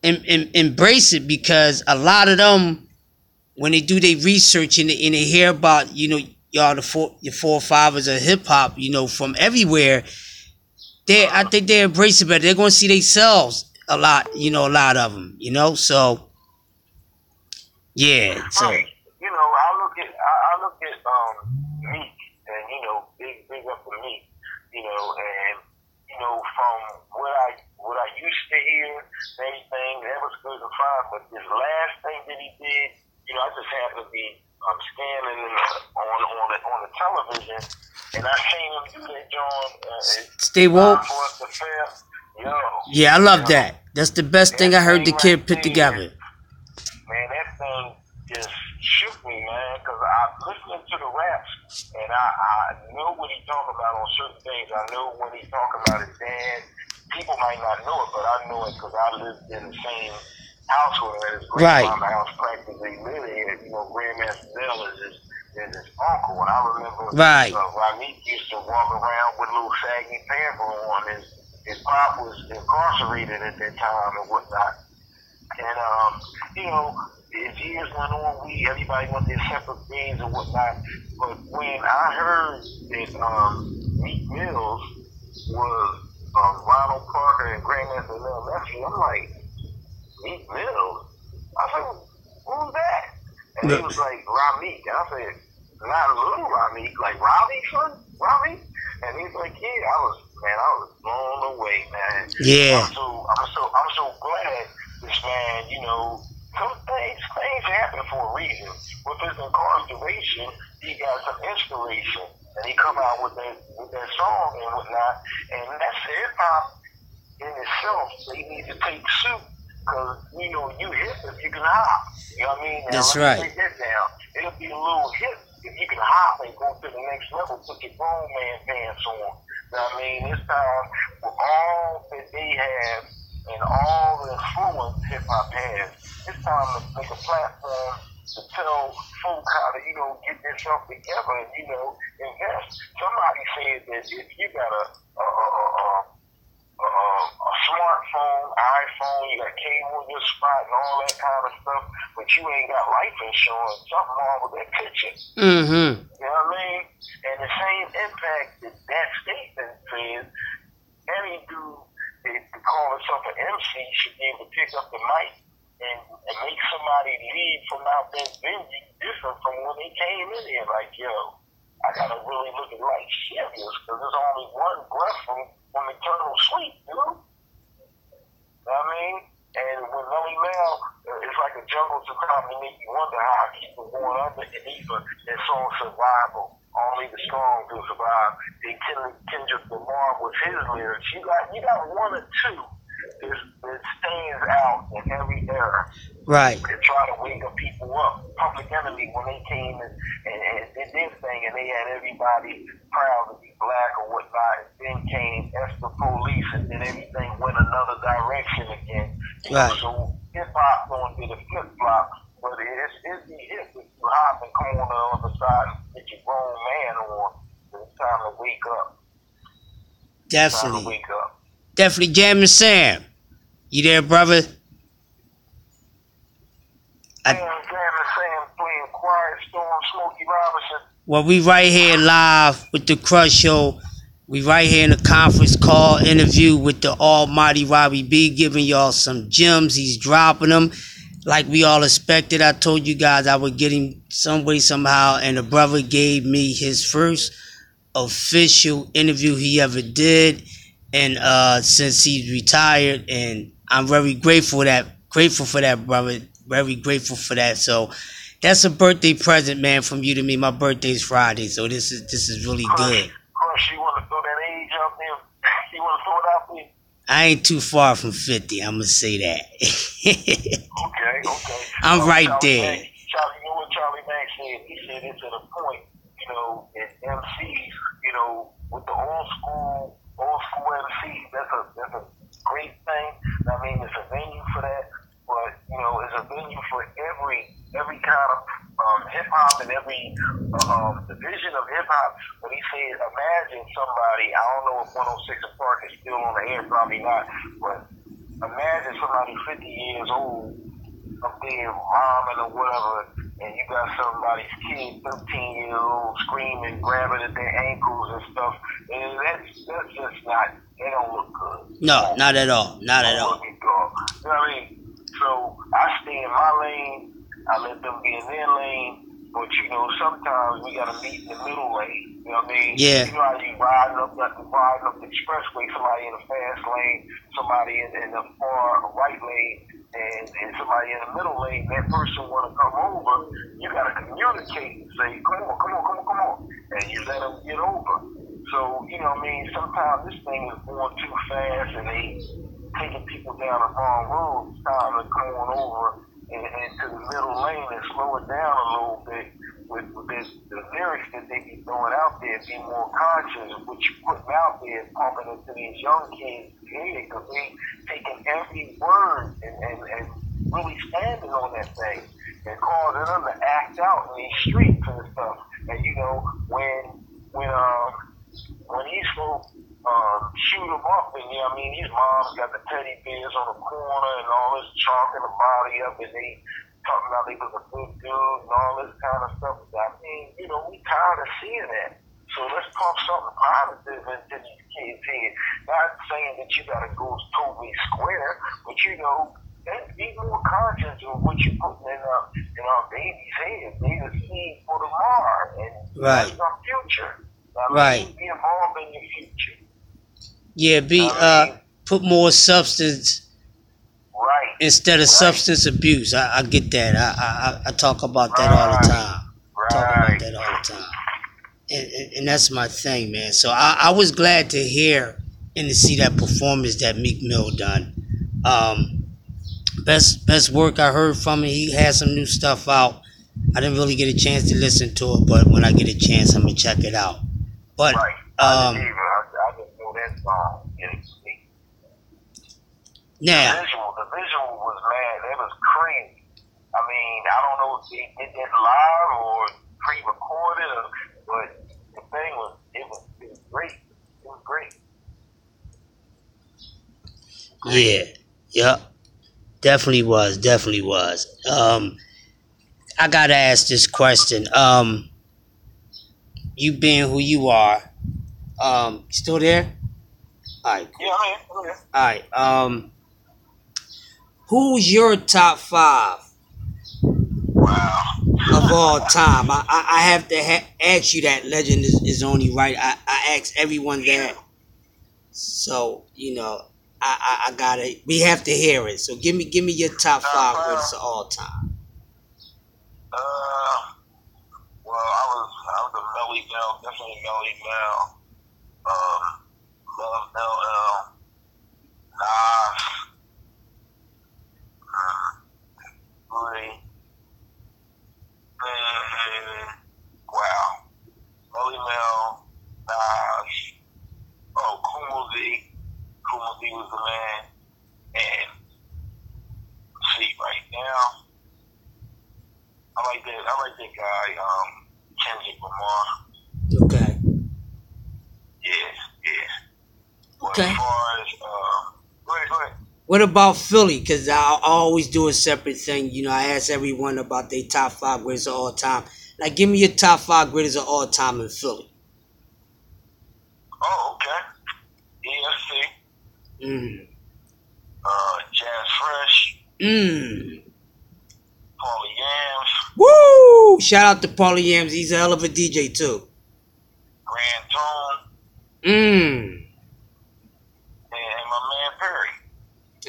em, em, embrace it because a lot of them when they do their research and they, and they hear about you know y'all the four your forefathers of hip hop you know from everywhere they I think they embrace it better they're gonna see themselves a lot you know a lot of them you know so yeah so. You know, I look at I, I look at um Meek and you know, big big up for Meek, you know, and you know, from what I what I used to hear, and everything, that was good and fine. But this last thing that he did, you know, I just happened to be um scanning in on on the on the television and I seen him do that John uh, stay woke for us to fail. Yo, yeah I love that that's the best thing I heard the kid put together man, that thing just shook me, man, because I listening to the raps, and I, I know what he talk about on certain things. I know when he talk about his dad. People might not know it, but I know it because I lived in the same household as his Right. grandma. House practically living here. You know, Grandmaster Bell is his, is his uncle, and I remember Right. uh, Rameek used to walk around with a little saggy pants on. His his pop was incarcerated at that time and whatnot. And um, you know, as years went on, we everybody went their separate things and whatnot. But when I heard that um, Meek Mills was um, Ronald Parker and Grandmaster Lil Nephew, I'm like, Meek Mills. I said, who's that? And he was like, Rameek. And I said, not little Rameek, like Robbie, son, Robbie. And he's like, yeah. I was, man, I was blown away, man. Yeah. I'm so, I'm so, I'm so glad this man, you know, some things, things happen for a reason. With his incarceration, he got some inspiration, and he come out with that, with that song and whatnot. And that's hip hop in itself. They need to take suit Because, you know, you hip if you can hop. You know what I mean? Now, That's right. break that down. It'll be a little hip if you can hop and go to the next level, put your grown man pants on. You know what I mean? It's time with all that they have and all the influence hip hop has, it's time to make a platform to tell folk how to, you know, get themselves together and, you know, invest. Somebody said that if you got a, a, a, a, a, a smartphone, iPhone, you got cable in your spot and all that kind of stuff, but you ain't got life insurance, something wrong with that picture. Mm-hmm. You know what I mean? And the same impact that that statement says, any dude that call himself an MC should be able to pick up the mic and, and make somebody leave from out that venue different from when they came in here. Like, yo, I gotta really look at life serious because there's only one breath from, from eternal sleep, know? You know I mean? And with Melle Mel, uh, it's like a jungle to make you wonder how I keep from going under. And even that song Survival, only the strong will survive. Then Kendrick, Kendrick Lamar with his lyrics. You got you got one or two that, stands out in every era Right. to try to wake up people up. Public Enemy, when they came and, and, and did this thing and they had everybody proud to be black or whatnot, and then came Esther Police and then everything went another direction again. Right. So hip hop going to the flip flop, but it's, it's the hip hop and come on the other side and get your grown man on. It's time to wake up. Definitely. wake up. Definitely jamming Sam. You there, brother? I- Sam, Sam, Sam playing Quiet Storm, Smokey Robinson. Well, we right here live with the Crush Show. We right here in a conference call interview with the Almighty Robbie B, giving y'all some gems. He's dropping them like we all expected. I told you guys I would get him some way somehow, and the brother gave me his first official interview he ever did, and uh, since he's retired, and I'm very grateful that grateful for that, brother. Very grateful for that. So that's a birthday present, man, from you to me. My birthday's Friday, so this is this is really good. Crush, you want to throw that age out there? <laughs> You want to throw it out there? I ain't too far from fifty. I'm gonna say that. Okay, <laughs> okay. I'm Uh, right Charlie there. Banks- Charlie, you know what Charlie Banks said? He said it's at a point, you know, that MCs, you know, with the old school, old school MCs, that's a that's a great thing. I mean, it's a venue for that, but you know, it's a venue for every every kind of um, hip hop and every um, division of hip hop. But he said, imagine somebody. I don't know if 106 and Park is still on the air, probably not, but imagine somebody 50 years old up there rhyming or whatever, and you got somebody's kid, 13 years old, screaming, grabbing at their ankles and stuff. And that's, that's just not, they don't look good. no, not at all. Not at all. look good, dog. You know what I mean? So I stay in my lane, I let them be in their lane, but you know, sometimes we gotta meet in the middle lane. You know what I mean? Yeah. You know how you riding up that riding up the expressway, somebody in the fast lane, somebody in, in the far right lane, and, and somebody in the middle lane, that person wanna come over, you gotta communicate and say, Come on, come on, come on, come on and you let them get over. So, you know what I mean, sometimes this thing is going too fast and they taking people down the wrong road. It's time to come on over and, into the middle lane and slow it down a little bit with, with this, the lyrics that they be throwing out there, be more conscious of what you putting out there, pumping into these young kids' head because they taking every word and, and, and really standing on that thing and causing them to act out in these streets and stuff. And you know, when when um when these folks um, shoot them up, and you know, I mean, these moms got the teddy bears on the corner and all this chalking the body up, and they talking about they was a good dude and all this kind of stuff. I mean, you know, we tired of seeing that. So let's pump something positive into these kids' head. Not saying that you gotta go totally square, but you know, be more conscious of what you're putting in our in our babies' heads. They the seed for tomorrow, and Right. our future. I mean, Right. Be involved in your future. Yeah, be uh put more substance Right. instead of Right. substance abuse. I, I get that. I, I I talk about that all the time. Right. Talk about that all the time. And, and, and that's my thing, man. So I, I was glad to hear and to see that performance that Meek Mill done. Um, Best best work I heard from him. He had some new stuff out. I didn't really get a chance to listen to it, but when I get a chance, I'm gonna check it out. But Right. Um, didn't even. I, I just know that song. It's me. now, The visual, the visual was man. It was crazy. I mean, I don't know if they did that live or pre-recorded, or, but the thing was, it was, it was great. It was great. yeah, yep, definitely was, definitely was. Um, I gotta ask this question. Um, you being who you are, um, still there? All right, Yeah, I mean, yeah. all right. Um, who's your top five Wow. of all time? I I, I have to ha- ask you that. Legend is, is only right. I, I ask everyone that. So you know, I, I I gotta. We have to hear it. So give me give me your top five greatest of all time. Uh, well, I was I was a Melle Mel, definitely Melle Mel. Um, Love LL, Nas, uh, Ray, and wow, Melle Mel, Nas, oh, Kool Moe Dee, Kumo Z was the man, and see right now. I like that. I like that guy, um, Kendrick Lamar. Okay. Yeah, yeah. Okay. as as, uh, go ahead, go ahead. What about Philly? Because I, I always do a separate thing. You know, I ask everyone about their top five greatest of all time. Like, give me your top five greatest of all time in Philly. Oh, okay. ESC, Mm. uh, Jazz Fresh, Mm. Paulie Yams, Woo! Shout out to Paulie Yams. He's a hell of a DJ too. Grand Tone, Mm. and, and my man Perry.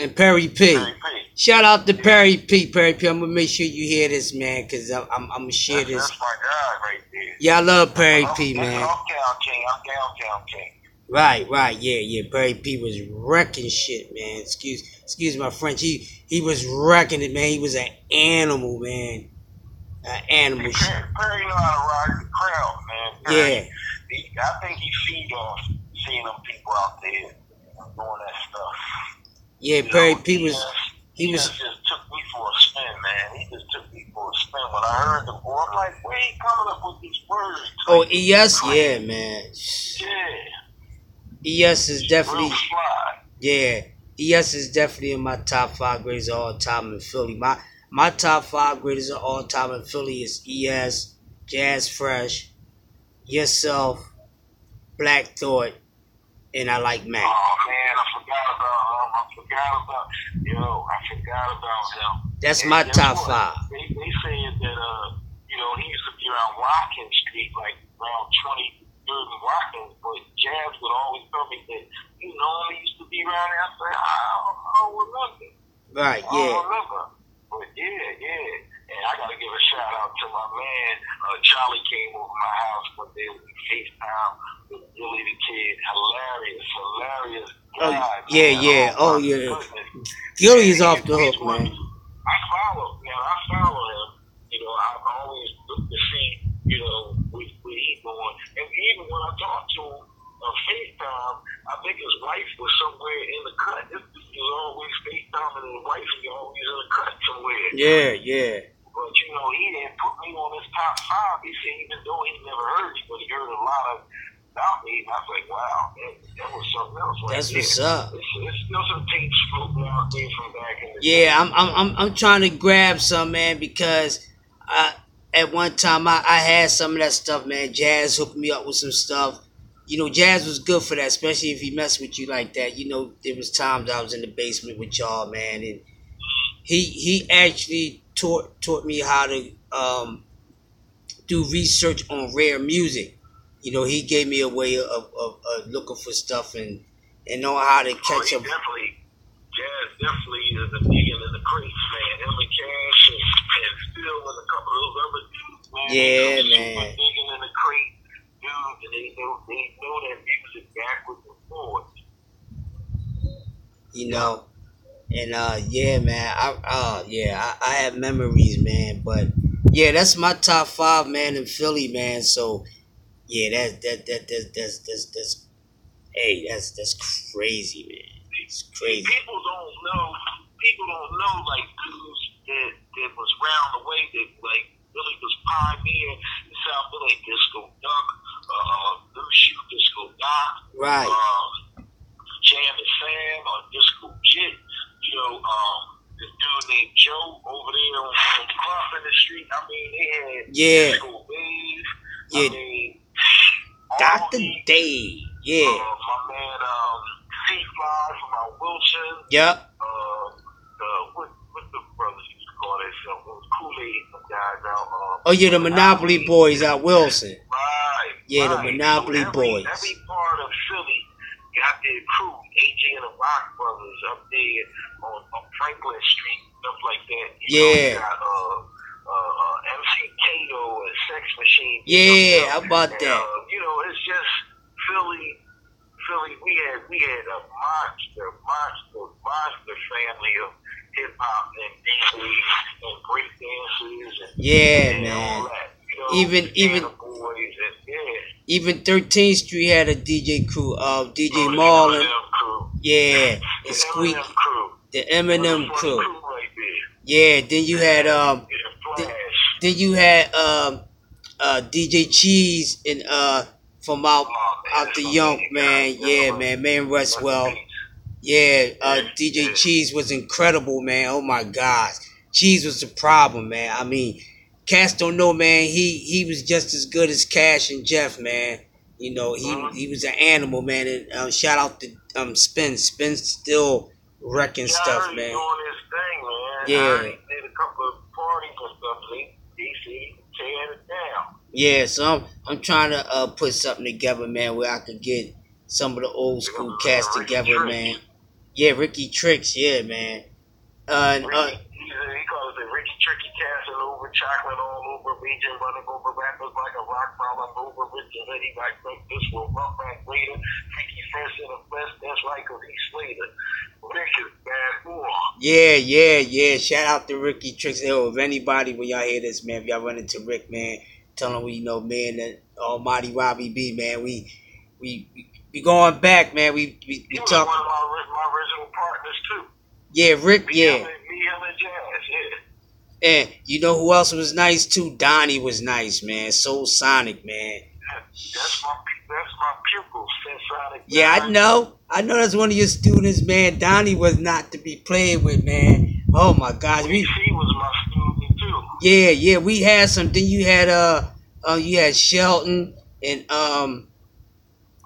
And Perry P. Perry P. Shout out to Perry P. Perry P. I'm gonna make sure you hear this, man, because I'm, I'm, I'm gonna share That's, this. that's my guy right there. Yeah, I love Perry I'm- P, I'm man. Downtown King. I'm downtown King. Right, right, yeah, yeah. Barry P was wrecking shit, man. Excuse, excuse my French. He he was wrecking it, man. He was an animal, man. An animal. shit. Perry, Perry know how to rock the crowd, man. Perry, Yeah, He, I think he feed off seeing them people out there doing that stuff. Yeah. Barry know, P was just- he was just, just took me for a spin, man. He just took me for a spin. When I heard the boy, I'm like, where he coming up with these words? oh ES, yeah, man. yeah, ES is definitely yeah. ES is definitely in my top five greatest of all time in Philly. My my top five greatest of all time in Philly is ES, Jazz Fresh, Yourself, Black Thought, and I like Mac. Oh man, I forgot about forgot about yo. I forgot about him. That's And my top what? five. They they that uh, you know, he used to be around Watkins Street, like around twenty third and Watkins, but Jazz would always tell me that you know he used to be around there. I said, I don't, I don't remember. Right, I don't remember. But yeah, yeah. And I gotta give a shout out to my man, uh, Charlie came over my house one day with FaceTime with Gillie Da Kid. Hilarious, hilarious. Oh, guy, yeah, man. yeah. Oh, my yeah. goodness. Gillie off the hook, man. I follow, man. I follow him. You know, I always look to see, you know, what, what he's doing. And even when I talk to him on FaceTime, I think his wife was somewhere in the cut. This this is always FaceTime and his wife is always in the cut somewhere. Yeah, yeah. But you know, he didn't put me on his top five. He said even though he never heard me, but he heard a lot of about me. And I was like, wow, that, that was something else. Right That's there. what's up. It's, it's still some tapes floating out there from back in the day. Yeah, I'm I'm I'm, I'm trying to grab some man because I at one time I, I had some of that stuff, man. Jazz hooked me up with some stuff. You know, Jazz was good for that, especially if he messed with you like that. You know, there was times I was in the basement with y'all, man, and he he actually taught taught me how to um do research on rare music. You know, he gave me a way of, of, of looking for stuff and and know how to Oh, catch he up. definitely, Jazz definitely is a digging in the crates, man. Him and Cash and, and Phil and a couple of those other dudes, man. Yeah, man. Digging in the crate dudes, and they know, they know that music backwards and forwards. You know. And uh, yeah, man, I uh, yeah, I, I have memories, man. But yeah, that's my top five, man, in Philly, man. So yeah, that that that that that's that's that's hey, that's that's crazy, man. It's crazy. People don't know. People don't know like dudes that that was round the way that like really was pioneer in South Philly. Disco Duck, uh, Lucio Disco Doc, Right. um, Jam and Sam, or Disco Jit. Know, um, this dude named Joe over there on, on Crawford Street. I mean, they had Yeah. Yeah. I mean, Dr. these- Dave. Uh, Yeah. my man, um, C-Fly from Mount Wilson. Yep. Uh, uh, what, what the brothers used to call themselves? Kool-Aid, some guys out. Uh, Oh yeah, the Monopoly boys out Wilson. Right. Yeah, the right. Monopoly every, boys. Every part of Philly got their crew. AJ and the Rock Brothers up there on, on Franklin Street, stuff like that. You know, Yeah. you got, uh, uh, uh, MC Kato and Sex Machine. Yeah, how about And, that? Uh, you know, it's just Philly. Philly, we had we had a monster, monster, monster family of hip hop and DJs and break dancers and Yeah, and all man. that. Know, Even- even-. Even 13th Street had a DJ crew. Uh, DJ Oh, Marlon. Yeah, The Squeak. Crew. The Eminem Motherfucking crew. right. Yeah. Then you had um. Flash. Then you had um. Uh, DJ Cheese and uh from out Oh, man, out the Young man. Yeah, man. Man Westwell. Yeah, uh, DJ Cheese was incredible, man. Oh my God, Cheese was the problem, man. I mean, Cash don't know, man. He he was just as good as Cash and Jeff, man. You know, he Mhm. he was an animal, man. And um, shout out to um Spin. Spin's still wrecking Yeah, stuff, man. Doing his thing, man. Yeah. Did a couple of parties and stuff. They DC tearing it down. Yeah, so I'm I'm trying to uh put something together, man, where I could get some of the old school cats Ricky together, Tricks. man. Yeah, Ricky Tricks, yeah, man. Uh, and, uh he, he calls it Ricky Tricky Castle over, chocolate all over, region running over, rappers like a rock falling over, rich and ready like like this will rough back later, freaky fresh in the flesh, that's like a he Slater. Is bad boy. Yeah, yeah, yeah. Shout out to Ricky Tricks. Yo, if anybody, when y'all hear this, man, if y'all run into Rick, man, tell him we you know, man, that Almighty Robbie B, man, we we we, we going back, man. We we, He we was talk. one of my, my original partners too. Yeah, Rick. Yeah, me, him, and Jazz. Yeah. And you know who else was nice too? Donnie was nice, man. Soul Sonic, man. That's my that's my pupil, Sonic. Yeah, I know. I know that's one of your students, man. Donnie was not to be played with, man. Oh my gosh, we He was my student too. Yeah, yeah, we had some. Then you had uh, uh you had Shelton and um,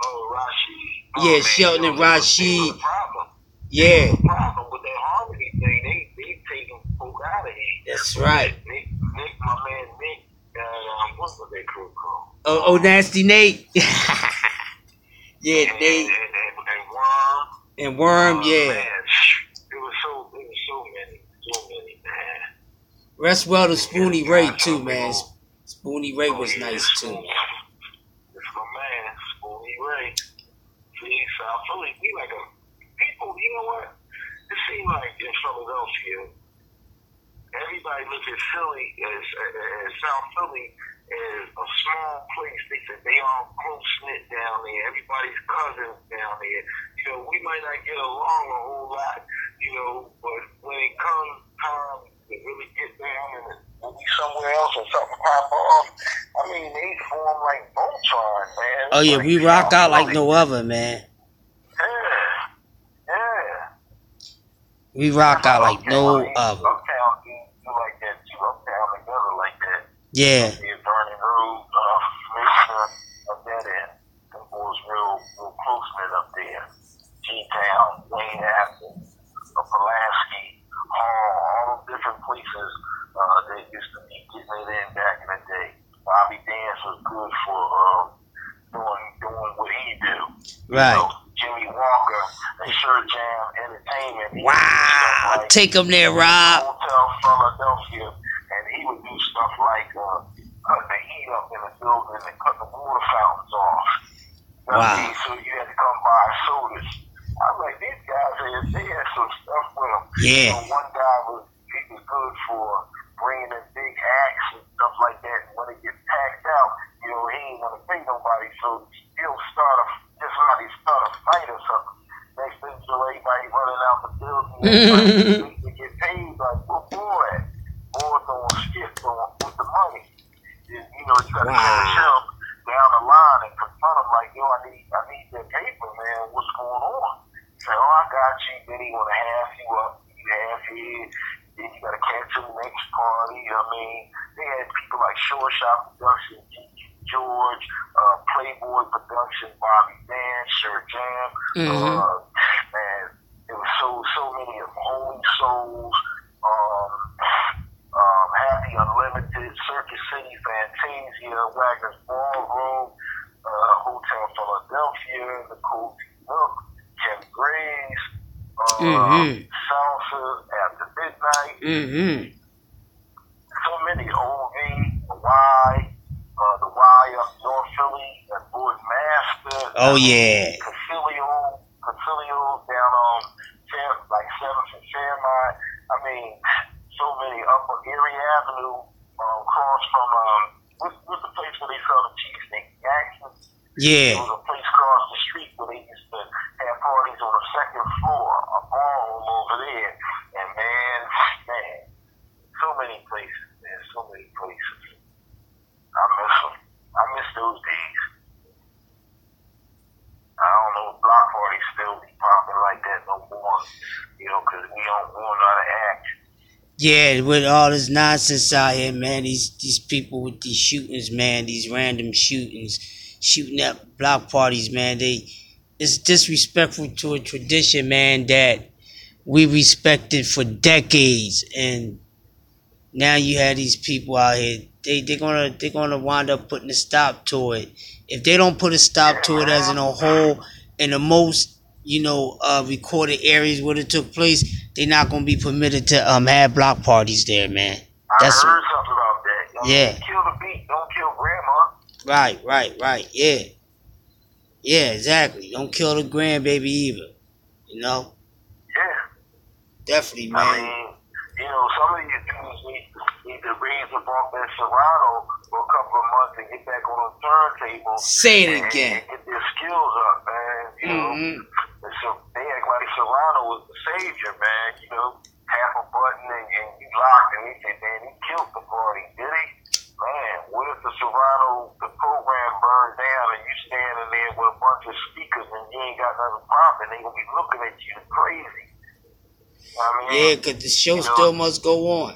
Oh, Rashid. Yeah, oh, man, Shelton and Rashid. They was a problem. yeah, The problem with that harmony thing, they they taking folk out of here. That's right. Nick, Nick, my man Nick, uh, um, what was that crew called? Oh, oh, nasty Nate. <laughs> yeah, and, Nate and, and, and Worm. and Worm. Oh, Yeah, man, it was so it was so many, so many, man. rest well to Spoony Ray too, man. Spoony Ray was nice too. It's my man, Spoonie Ray. See, South Philly, we like a people. You know what? It seems like in Philadelphia, everybody looks at Philly as, as South Philly is a small place. They said they all close knit down there. Everybody's cousins down there. You know, we might not get along a whole lot. You know, but when it comes time to really get down and we'll be somewhere else and something pop off. I mean, they form like Voltron, man. Oh yeah, Like, we rock out like no other, man. Yeah, yeah. We rock out like no other. Uptown, do, do like that too. Uptown together like that. Yeah, Yeah, Vernon Road, uh, Mixer, up that end. Them boys real, real close knit up there. G-Town, Wayne Athens, Pulaski, Hall, all those different places uh, that used to be getting it in back in the day. Bobby Dance was good for uh, doing doing what he do. You right. know, Jimmy Walker, they sure jam entertainment. He would do Wow, like take them there, Rob. Hotel Philadelphia, and he would do stuff like uh, cut the heat up in the building and cut the water fountains off. You know what I Wow. mean? So you had to come buy sodas. I was like, these guys, they, they had some stuff with them. Yeah. Know, one guy was he was good for bringing in big acts and stuff like that. And when it gets packed out, you know, he ain't to pay nobody, so he'll start a just like he start a fight or something. Next thing you know, everybody running out the building <laughs> and to get paid. Like, boy? Boy don't skip on with the money. And, you know, you got to Wow. catch him down the line and confront him like, yo, I need, I need that paper, man. What's going on? Say, oh, I got you. Then he want to half you up, you half it. Then you got to catch him next party. I mean, they had people like Short Shop Production, G.Q. George, uh, Playboy Production, Bobby Dan, Sir Jam. Mhm. Uh, man, it was so so many of them. Holy Souls, um, um, Happy Unlimited, Circus City, Fantasia, Wagner's Ballroom, uh, Hotel Philadelphia, the Cozy Nook, Ken Gray's, uh, Mhm. Salsa After Midnight, Mm-hmm. so many OV, the Y, uh, the Y up North Philly, that boy Master. Oh, yeah. Concilio, Concilio down on like Seventh and Fairmount. I mean, so many up on Erie Avenue, uh, across from um, what's, what's the place where they sell the cheesesteak? Jackson. Yeah. There was a place across the street where they used to have parties on the second floor, a ballroom over there. And man, man, so many places, man, so many places. I miss them. I miss those days. I don't know if block parties still be popping like that no more, you know, 'cause we don't we don't know how to act. Yeah, with all this nonsense out here, man, these these people with these shootings, man, these random shootings, shooting up block parties, man, they it's disrespectful to a tradition, man, that we respected for decades and now you have these people out here, they they're gonna they're gonna wind up putting a stop to it. If they don't put a stop to it as in a whole in the most you know, uh, recorded areas where it took place, they're not gonna be permitted to um have block parties there, man. That's, I heard something about that. You know, Yeah. Kill the beat, don't kill grandma. right, right, right. Yeah, yeah, exactly. Don't kill the grandbaby either. You know, Yeah. definitely, I man. mean, you know, some of these dudes need, need to raise up off that Serato for a couple of months and get back on the turntable. Say it and- again. And get their skills up, man. You know, Mhm. and so they act like Serato was the savior, man. You know, half a button and, and you locked, and they said, man, he killed the party, did he? Man, what if the Serato, the program burned down and you standing there with a bunch of speakers and you ain't got nothing popping? They gonna be looking at you crazy. I mean, Yeah, 'cause the show you know, still must go on.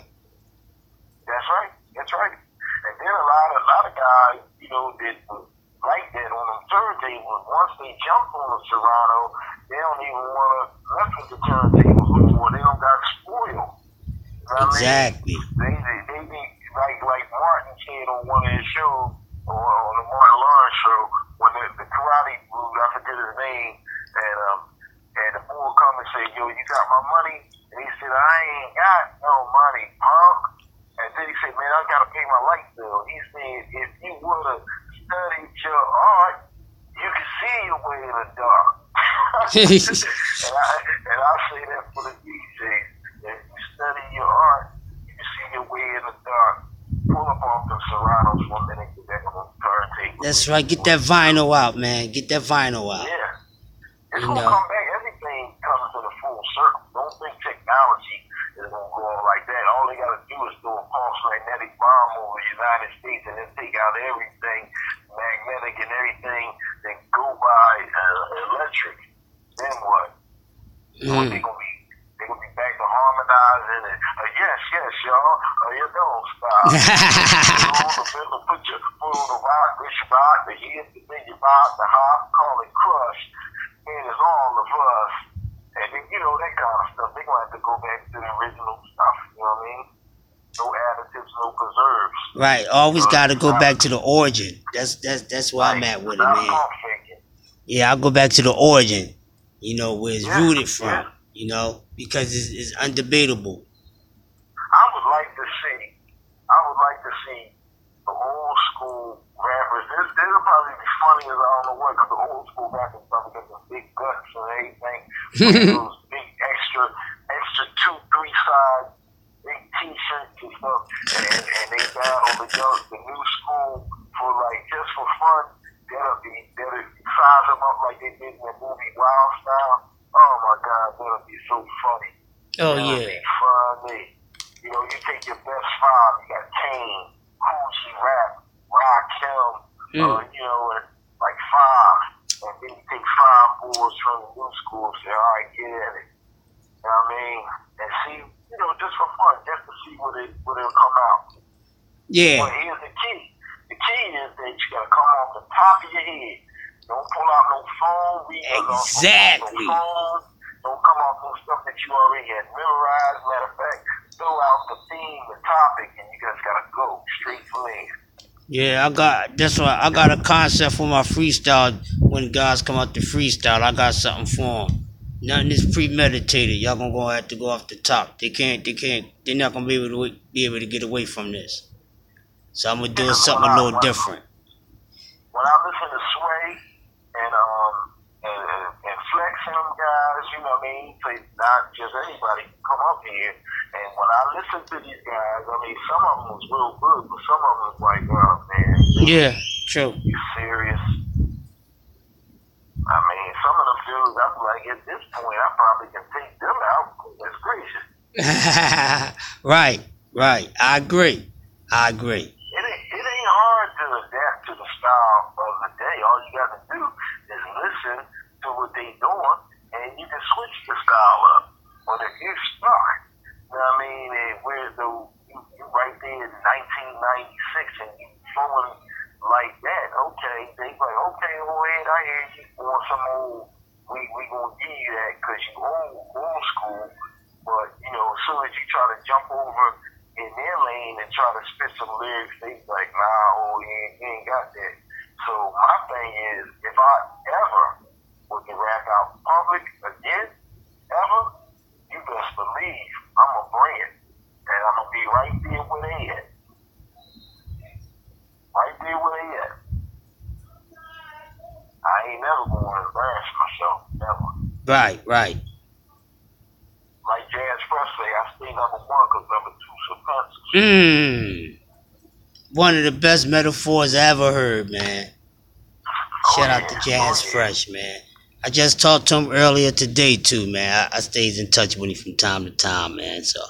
That's right. That's right. And then a lot of a lot of guys, you know, that like that on them turntables. Once they jump on the Serato, they don't even want to mess with the turntables no more. They don't got spoiled. You know what I mean? Exactly. They they they be like like Martin said on one of his shows, or on the Martin Lawrence show, when the, the karate dude, I forget his name, and um and the bull come and say, Yo, you got my money? And he said, I ain't got no money, punk. And then he said, Man, I gotta pay my light bill. He said, If you would have studied your art, you could see your way in the dark. <laughs> and I and I say that for the DJs. If you study your art, you can see your way in the dark. Pull up off the Seratos a minute, get back on turntable. That's right. Get that vinyl out, man. Get that vinyl out. Yeah. It's You gonna know. come back. Everything comes to the full circle. Don't think technology is gonna go on like that. All they gotta do is throw a pulse magnetic bomb over the United States and then take out everything magnetic and everything that go by uh, electric. Then what? So Mm. they gonna be they gonna be back to harmonizing and uh, yes, yes, y'all. Uh, you don't stop. you know, the middle, put your foot on the rock, this rock, the the big rock, the hop, call it crush. And it's all of us. And then, you know, that kind of stuff. They gonna have to go back to the original stuff. You know what I mean? No additives, no preserves. Right. Always uh, got to go uh, back to the origin. That's that's that's where I'm at with it, man. Yeah, I'll go back to the origin. You know where it's Yeah, rooted from. yeah. You know because it's, it's undebatable. fullback probably getting a big gut, so anything <laughs> those big extra extra two three size big t-shirts and stuff, and, and they battle the young, the new school for like just for fun. That'll be that'll size them up like they did in the movie Wild Style. Oh my God, that'll be so funny. Oh that'll yeah, be funny. You know, you take your best five. You got Kane, Kool G, Rap, Rakim. Mm. Uh, you know, like five and then you take five boys from the new school. Say, all right, get at it. You know what I mean? And see, you know, just for fun, just to see what it what it'll come out. Yeah. But here's the key. The key is that you gotta come off the top of your head. Don't pull out no phone. readers, don't pull out Exactly. No phone. Don't come off no stuff that you already had memorized. Matter of fact, throw out the theme, the topic, and you just gotta go straight from there. Yeah, I got that's why I got a concept for my freestyle. When guys come out to freestyle, I got something for them. Nothing is premeditated. Y'all gonna go have to go off the top. They can't. They can't. They're not gonna be able to be able to get away from this. So I'm gonna do something a little different. When I listen to Sway and um and, and, Flex guys, uh, you know what I mean? Not just anybody can come up here. And when I listen to these guys, I mean some of them was real good, but some of them was like, oh man, Yeah, true. you serious? I mean, some of them dudes, I'm like, at this point, I probably can take them out. That's gracious. <laughs> right, right. I agree. I agree. It ain't, it ain't hard to adapt to the style of the day. All you got to do is listen to what they doing, and you can switch the style up. But if you start, you what I mean, and we're the you, you right there in 1996, and you flowing like that, okay, they like, okay, well, Ed, I hear you want some old. We we gonna give you that because you old old school. But you know, as soon as you try to jump over in their lane and try to spit some lyrics, they like, nah, oh, you ain't, you ain't got that. So my thing is, if I ever was to rap out public again, ever, you best believe I'm bring it, and I'm gonna be right there where they at, right there where they at. I ain't never gonna embarrass myself, never. Right, right. Like Jazz Presley, I stay number one because number two surpasses. Mmm. One of the best metaphors I ever heard, man. Oh, Shout out to Jazz oh, Fresh, man. I just talked to him earlier today too, man. I, I stays in touch with him from time to time, man. So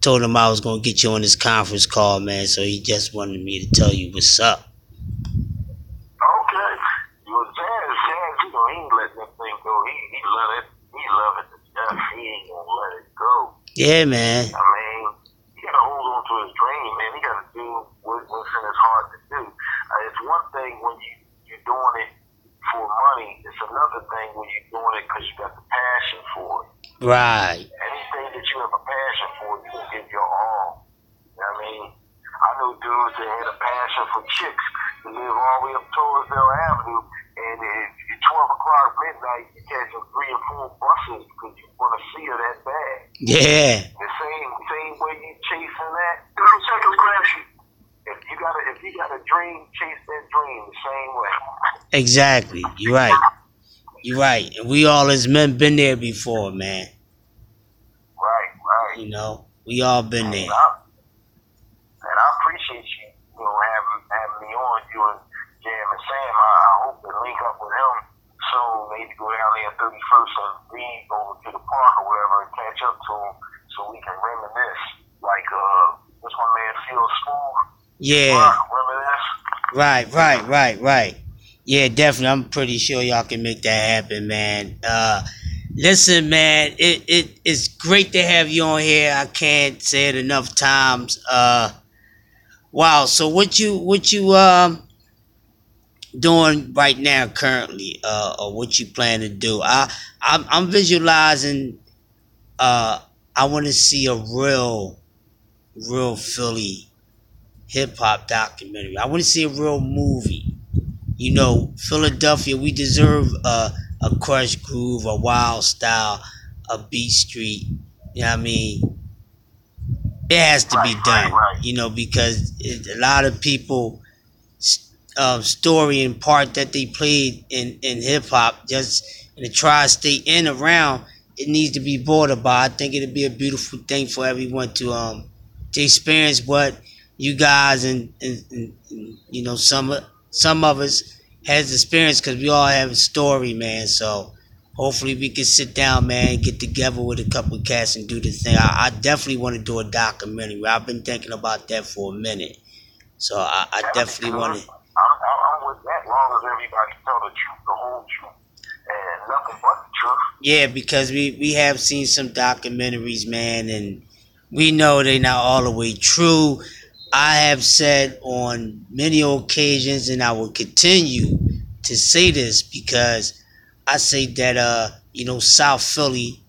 told him I was gonna get you on this conference call, man. So he just wanted me to tell you what's up. Okay. Well, Jazz, Jazz, you know, he ain't letting that thing go. He, he love it. He love it to death. He ain't gonna let it go. Yeah, man. I mean, he gotta hold on to his dream, man. He gotta do what, what's in his heart to do. Uh, it's one thing when you, you're doing it for money. It's another thing when you're doing it because you got the passion for it. Right. anything that you have a passion for, you can give your all. You know what I mean? I know dudes that had a passion for chicks that live all the way up Torresville Avenue, and at at 12 o'clock midnight, you catch three or four buses because you want to see her that bad. Yeah. The same same way you chasing that. <clears throat> 30 seconds, Clancy. If you got a if you got a dream, chase that dream the same way. Exactly. You're right. You're right. And we all as men been there before, man. Right, right. You know, we all been there. And I, and I appreciate you, you know, having having me on. You and Jam and Sam. I, I hope to link up with him soon. Maybe go down there thirty first and read over to the park or whatever and catch up to him so we can reminisce. Like uh, this one man feels smooth. Yeah. Reminisce. Right, right, right, right. Yeah, definitely. I'm pretty sure y'all can make that happen, man. Uh listen, man, it it it's great to have you on here. I can't say it enough times. Uh wow, so what you what you um doing right now currently, uh or what you plan to do? I I'm I'm visualizing uh I wanna see a real real Philly hip hop documentary. I want to see a real movie. You know, Philadelphia, we deserve a, a Krush Groove, a Wild Style, a Beat Street. You know what I mean? It has to be done. You know, because it, a lot of people uh, story and part that they played in, in hip hop, just in the tri-state and around, it needs to be brought about. I think it'd be a beautiful thing for everyone to um to experience what you guys and, and, and you know some some of us has experience because we all have a story, man. So hopefully we can sit down, man, get together with a couple of cats and do the thing. I, I definitely want to do a documentary. I've been thinking about that for a minute. So I, I definitely want to. I'm, I'm with that long as everybody tell the truth, the whole truth, and nothing but the truth. Yeah, because we, we have seen some documentaries, man, and we know they're not all the way true. I have said on many occasions, and I will continue to say this because I say that uh, you know, South Philly,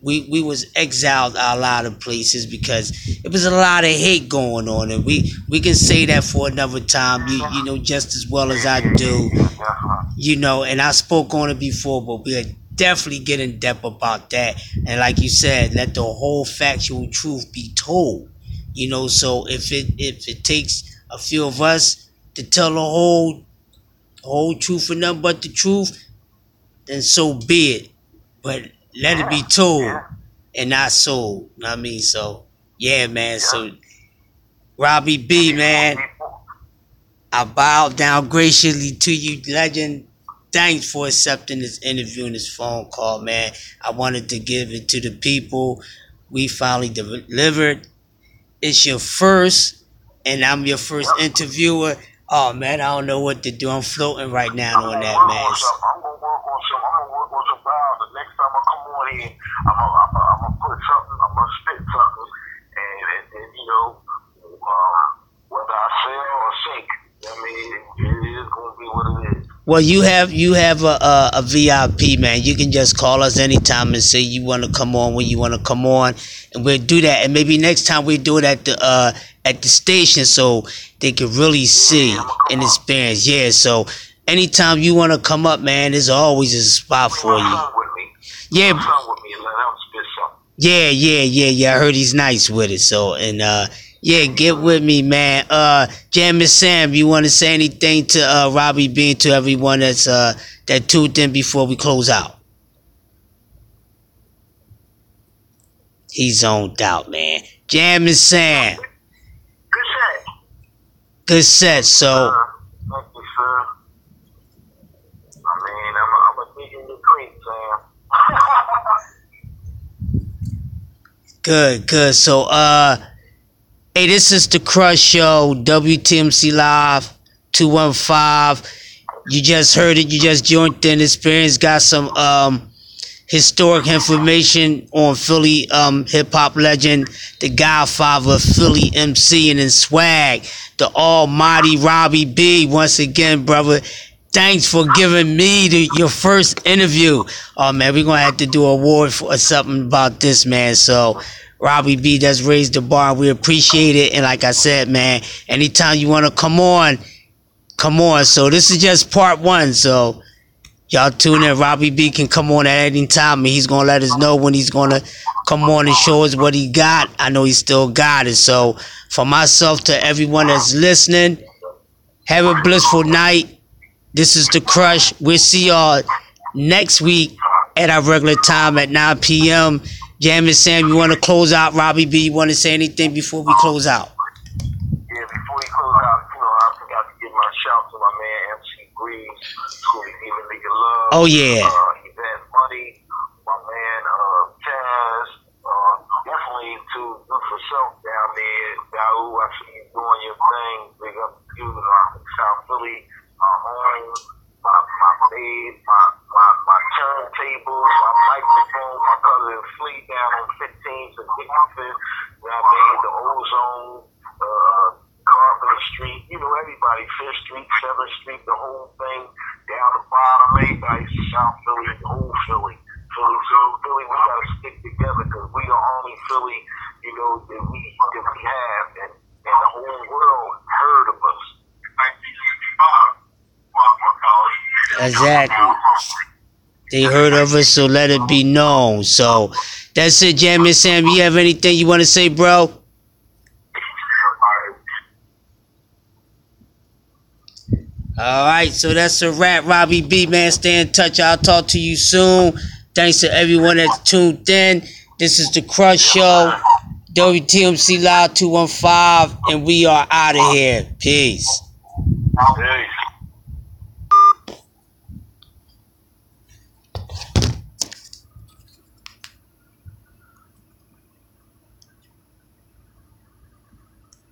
we we was exiled a lot of places because it was a lot of hate going on, and we we can say that for another time. You you know just as well as I do, you know. And I spoke on it before, but we are definitely get in depth about that. And like you said, let the whole factual truth be told. You know, so if it if it takes a few of us to tell the whole whole truth and nothing but the truth, then so be it. But let it be told and not sold. You know I mean? So, yeah, man. So, Robbie B, man, I bow down graciously to you, legend. Thanks for accepting this interview and this phone call, man. I wanted to give it to the people. We finally delivered. It's your first, and I'm your first interviewer. Oh man, I don't know what to do. I'm floating right now on that, man. I'm gonna work on some. I'm gonna work on some. The next time I come on here, I'm gonna, I'm gonna, I'm gonna put something. I'm gonna spit something, and, and, and you know, um, whether I sell or sink, I mean, it is gonna be what it is. Well, you have you have a, a, a VIP man. You can just call us anytime and say you want to come on when you want to come on, and we'll do that. And maybe next time we do it at the uh, at the station so they can really see and experience. Yeah, so anytime you want to come up, man, there's always a spot for you. Yeah. Yeah, yeah, yeah, yeah. I heard he's nice with it. So, and uh, yeah, get with me, man. Uh, Jamie Sam, you want to say anything to uh, Robbie Bean to everyone that's uh that tuned in before we close out? He's zoned out, man. Jamie Sam. Good set, Good set. so. Uh, thank you, sir. I mean, I'm a, I'm a dig in the creek, Sam. <laughs> good, good. So, uh, hey, this is the Crush Show, WTMC Live 215. You just heard it. You just joined in. Experience got some um historic information on Philly um, hip hop legend, the Godfather, of Philly MC, and then swag, the Almighty Robbie B. Once again, brother, thanks for giving me the, your first interview. Oh man, we're gonna have to do a award for something about this, man. So. Robbie B does raised the bar. We appreciate it. And like I said, man, anytime you want to come on, come on. So this is just part one. So Y'all tune in. Robbie B can come on at any time, and he's gonna let us know when he's gonna come on and show us what he got. I know he still got it. So, for myself to everyone that's listening, have a blissful night. This is the Crush. We'll see y'all next week at our regular time at 9 p.m. Jam and Sam, you want to close out? Robbie B, you want to say anything before we close out? Yeah, before we close out, you know, I forgot to give my shout to my man MC Breeze love. Oh yeah. Uh, Yvette Money, my man uh, Taz. Uh, definitely to do for self down there. Daou, I see you doing your thing. Big up to you, uh, South Philly, uh, home, my my bed, my my my turntables, my microphone, my cousin Fleet down on 15th and 55th. You know I mean? The ozone. Uh, Carpenter Street, you know, everybody, Fifth Street, Seventh Street, the whole thing down the bottom, everybody, South Philly, old Philly. Philly, so Philly, we gotta stick together because we the only Philly, you know, that we that we have, and, and the whole world heard of us. Exactly. They heard of us, so let it be known. So that's it, Jamie Sam. You have anything you want to say, bro? All right, so that's a wrap. Robbie B, man, stay in touch. I'll talk to you soon. Thanks to everyone that's tuned in. This is the Crush Show. WTMC Live 215, and we are out of here. Peace.